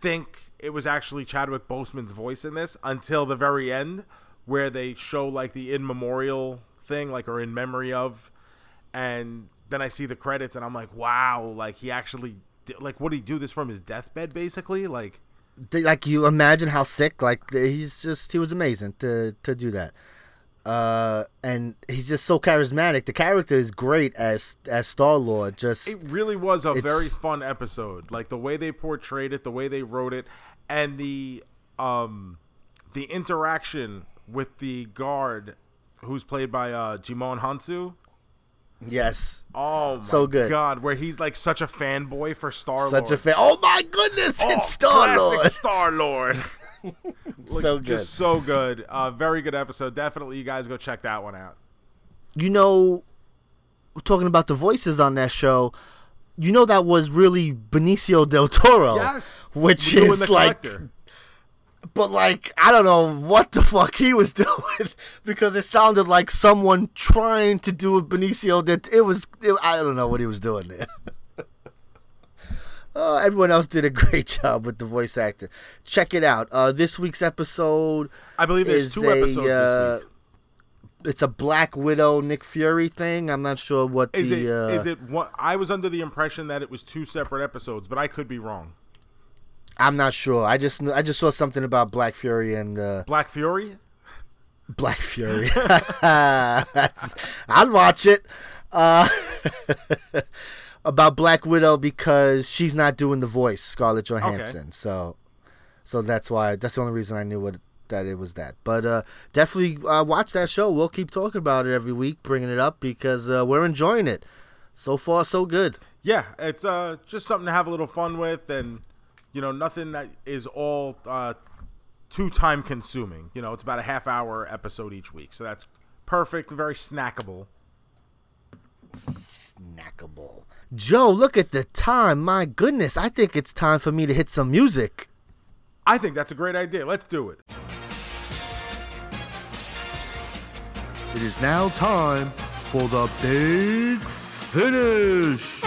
think it was actually Chadwick Boseman's voice in this until the very end, where they show like the in memorial thing, like or in memory of, and then I see the credits and I'm like, wow, like he actually. Did, like, what did he do this from his deathbed, basically? Like, like you imagine how sick like he's just he was amazing to to do that uh and he's just so charismatic the character is great as as star lord just It really was a very fun episode. Like the way they portrayed it, the way they wrote it, and the um the interaction with the guard who's played by uh Djimon Hounsou. yes Oh my So good. god, where he's like such a fanboy for Star Lord. such a fan oh my goodness it's star lord Star Lord. so good Just so good. Uh very good episode. Definitely you guys go check that one out. you know talking about the voices on that show you know that was really benicio del toro Yes. which Doing is like collector. but like I don't know what the fuck he was doing because it sounded like someone trying to do a Benicio that it was it, I don't know what he was doing there. Uh, everyone else did a great job with the voice actor. Check it out. Uh, this week's episode I believe there's is two a, episodes uh, this week. It's a Black Widow Nick Fury thing. I'm not sure what Is the it? uh, Is it one I was under the impression that it was two separate episodes, but I could be wrong. I'm not sure. I just I just saw something about Black Fury and uh, Black Fury? Black Fury. I'd watch it. Uh, about Black Widow because she's not doing the voice, Scarlett Johansson. So, so that's why. That's the only reason I knew what that it was that. But uh, definitely uh, watch that show. We'll keep talking about it every week, bringing it up because uh, we're enjoying it. So far, so good. Yeah, it's uh just something to have a little fun with, and you know nothing that is all uh, too time consuming. You know, it's about a half hour episode each week, so that's perfect, very snackable. Snackable. Joe, look at the time. My goodness, I think it's time for me to hit some music. I think that's a great idea. Let's do it. It is now time for the big finish.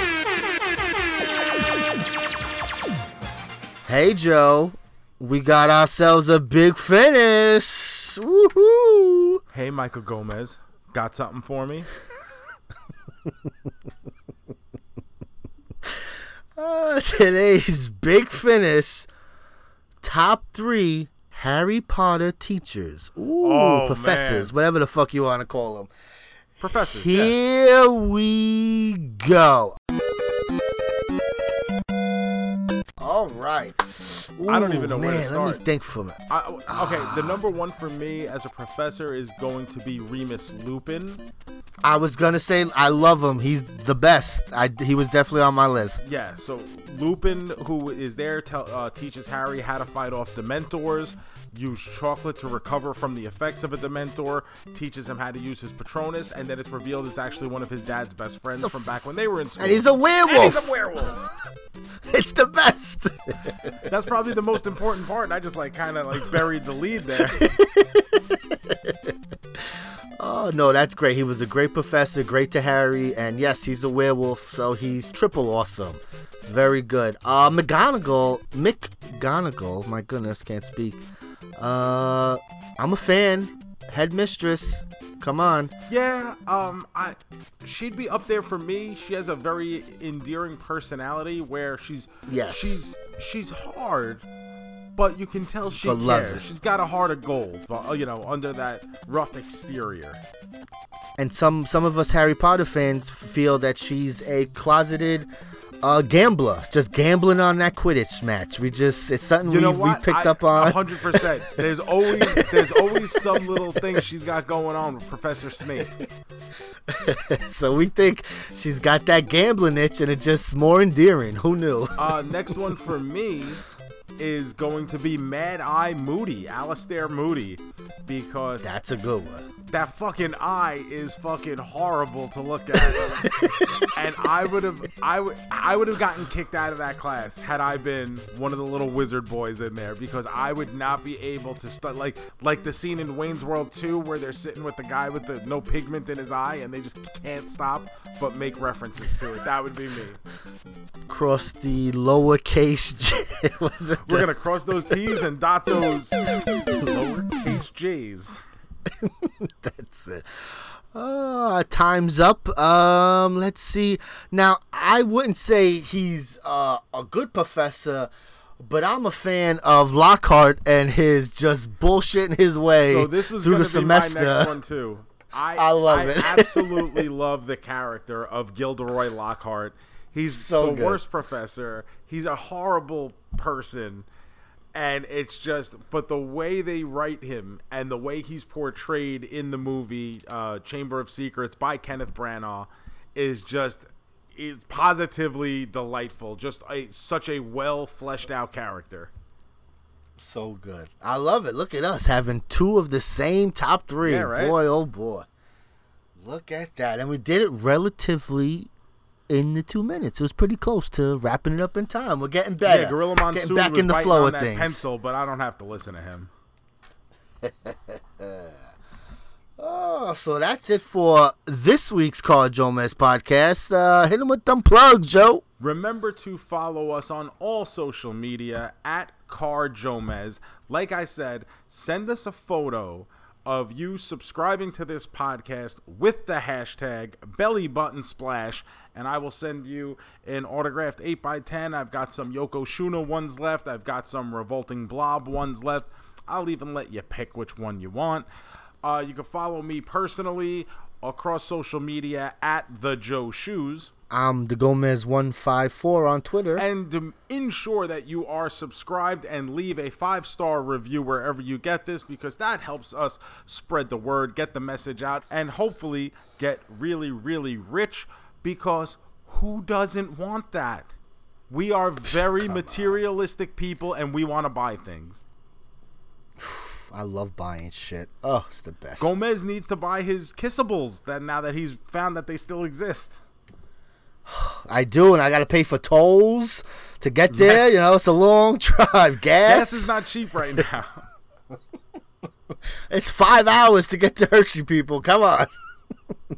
Hey, Joe. We got ourselves a big finish. Woohoo! Hey, Michael Gomez, got something for me? Uh, today's big finish top three Harry Potter teachers. Ooh, Oh, professors, man. whatever the fuck you want to call them. Professor. yeah. Here we go. All right. I don't even know where man, to Let start. me think for a minute. Okay, the number one for me as a professor is going to be Remus Lupin. I was gonna say I love him. He's the best. I he was definitely on my list. Yeah, so Lupin, who is there, tell, uh, teaches Harry how to fight off Dementors. Use chocolate to recover from the effects of a Dementor, teaches him how to use his Patronus, and then it's revealed it's actually one of his dad's best friends So from back when they were in school. And he's a And werewolf. he's a werewolf. It's the best. That's probably the most important part, and I just like kind of like buried the lead there. Oh no, that's great. He was a great professor, great to Harry, and yes, he's a werewolf, so he's triple awesome. Very good. Uh McGonagall, McGonagall, my goodness, can't speak. Uh I'm a fan. Headmistress. Come on. Yeah, um, I she'd be up there for me. She has a very endearing personality where she's Yes. she's she's hard, but you can tell she cares. She's got a heart of gold, but uh, you know, under that rough exterior. And some some of us Harry Potter fans feel that she's a closeted uh, gambler, just gambling on that Quidditch match. We just it's something You know we've, we've picked I- up on. hundred percent. There's always there's always some little thing she's got going on with Professor Snape. So we think she's got that gambling itch, and it's just more endearing. Who knew? Uh, next one for me is going to be Mad Eye Moody, Alastor Moody, because That's a good one. That fucking eye is fucking horrible to look at. and I would have I would I would have gotten kicked out of that class had I been one of the little wizard boys in there because I would not be able to stu like like the scene in Wayne's World 2 where they're sitting with the guy with the no pigment in his eye and they just can't stop but make references to it. That would be me. Cross the lowercase J. We're gonna cross those T's and dot those lowercase J's. That's it. Uh, time's up. Um, let's see. Now, I wouldn't say he's uh, a good professor, but I'm a fan of Lockhart and his just bullshitting his way So this was through the be my semester. next one too. I I love I it. absolutely love the character of Gilderoy Lockhart. He's So the good. worst professor. He's a horrible person. And it's just, but the way they write him and the way he's portrayed in the movie uh, Chamber of Secrets by Kenneth Branagh is just is positively delightful. Just a such a well fleshed out character. So good. I love it. Look at us having two of the same top three. Yeah, right? Boy, oh boy. Look at that. And we did it relatively in the two minutes. It was pretty close to wrapping it up in time. We're getting better. Yeah, Gorilla Getting Monsoon back was in the flow on of that things. pencil, but I don't have to listen to him. Oh, so that's it for this week's Car Joe Mez podcast. Uh, hit him with them plugs, Joe. Remember to follow us on all social media at Car Joe Mez. Like I said, send us a photo of you subscribing to this podcast with the hashtag belly button splash and I will send you an autographed 8x10. I've got some Yokozuna ones left. I've got some Revolting Blob ones left. I'll even let you pick which one you want. Uh, you can follow me personally across social media at the Joe Shoes. I'm the Gomez one five four on Twitter. and to ensure that you are subscribed and leave a five star review wherever you get this because that helps us spread the word, get the message out, and hopefully get really, really rich because who doesn't want that? We are very materialistic people and we want to buy things. I love buying shit. Oh, it's the best. Gomez needs to buy his kissables that now that he's found that they still exist. I do, and I got to pay for tolls to get there. Yes. You know, it's a long drive. Gas, Gas is not cheap right now. it's five hours to get to Hershey, people. Come on.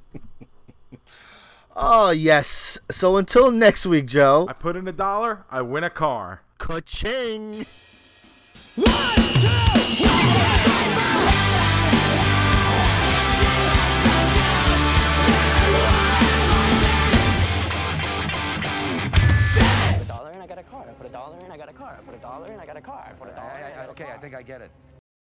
oh, yes. So until next week, Joe. I put in a dollar, I win a car. Ka-ching. put a dollar in, got a car. I put a dollar in, I got a car. I put a dollar in, I got a car. I put a dollar in, I a okay. I think I get it.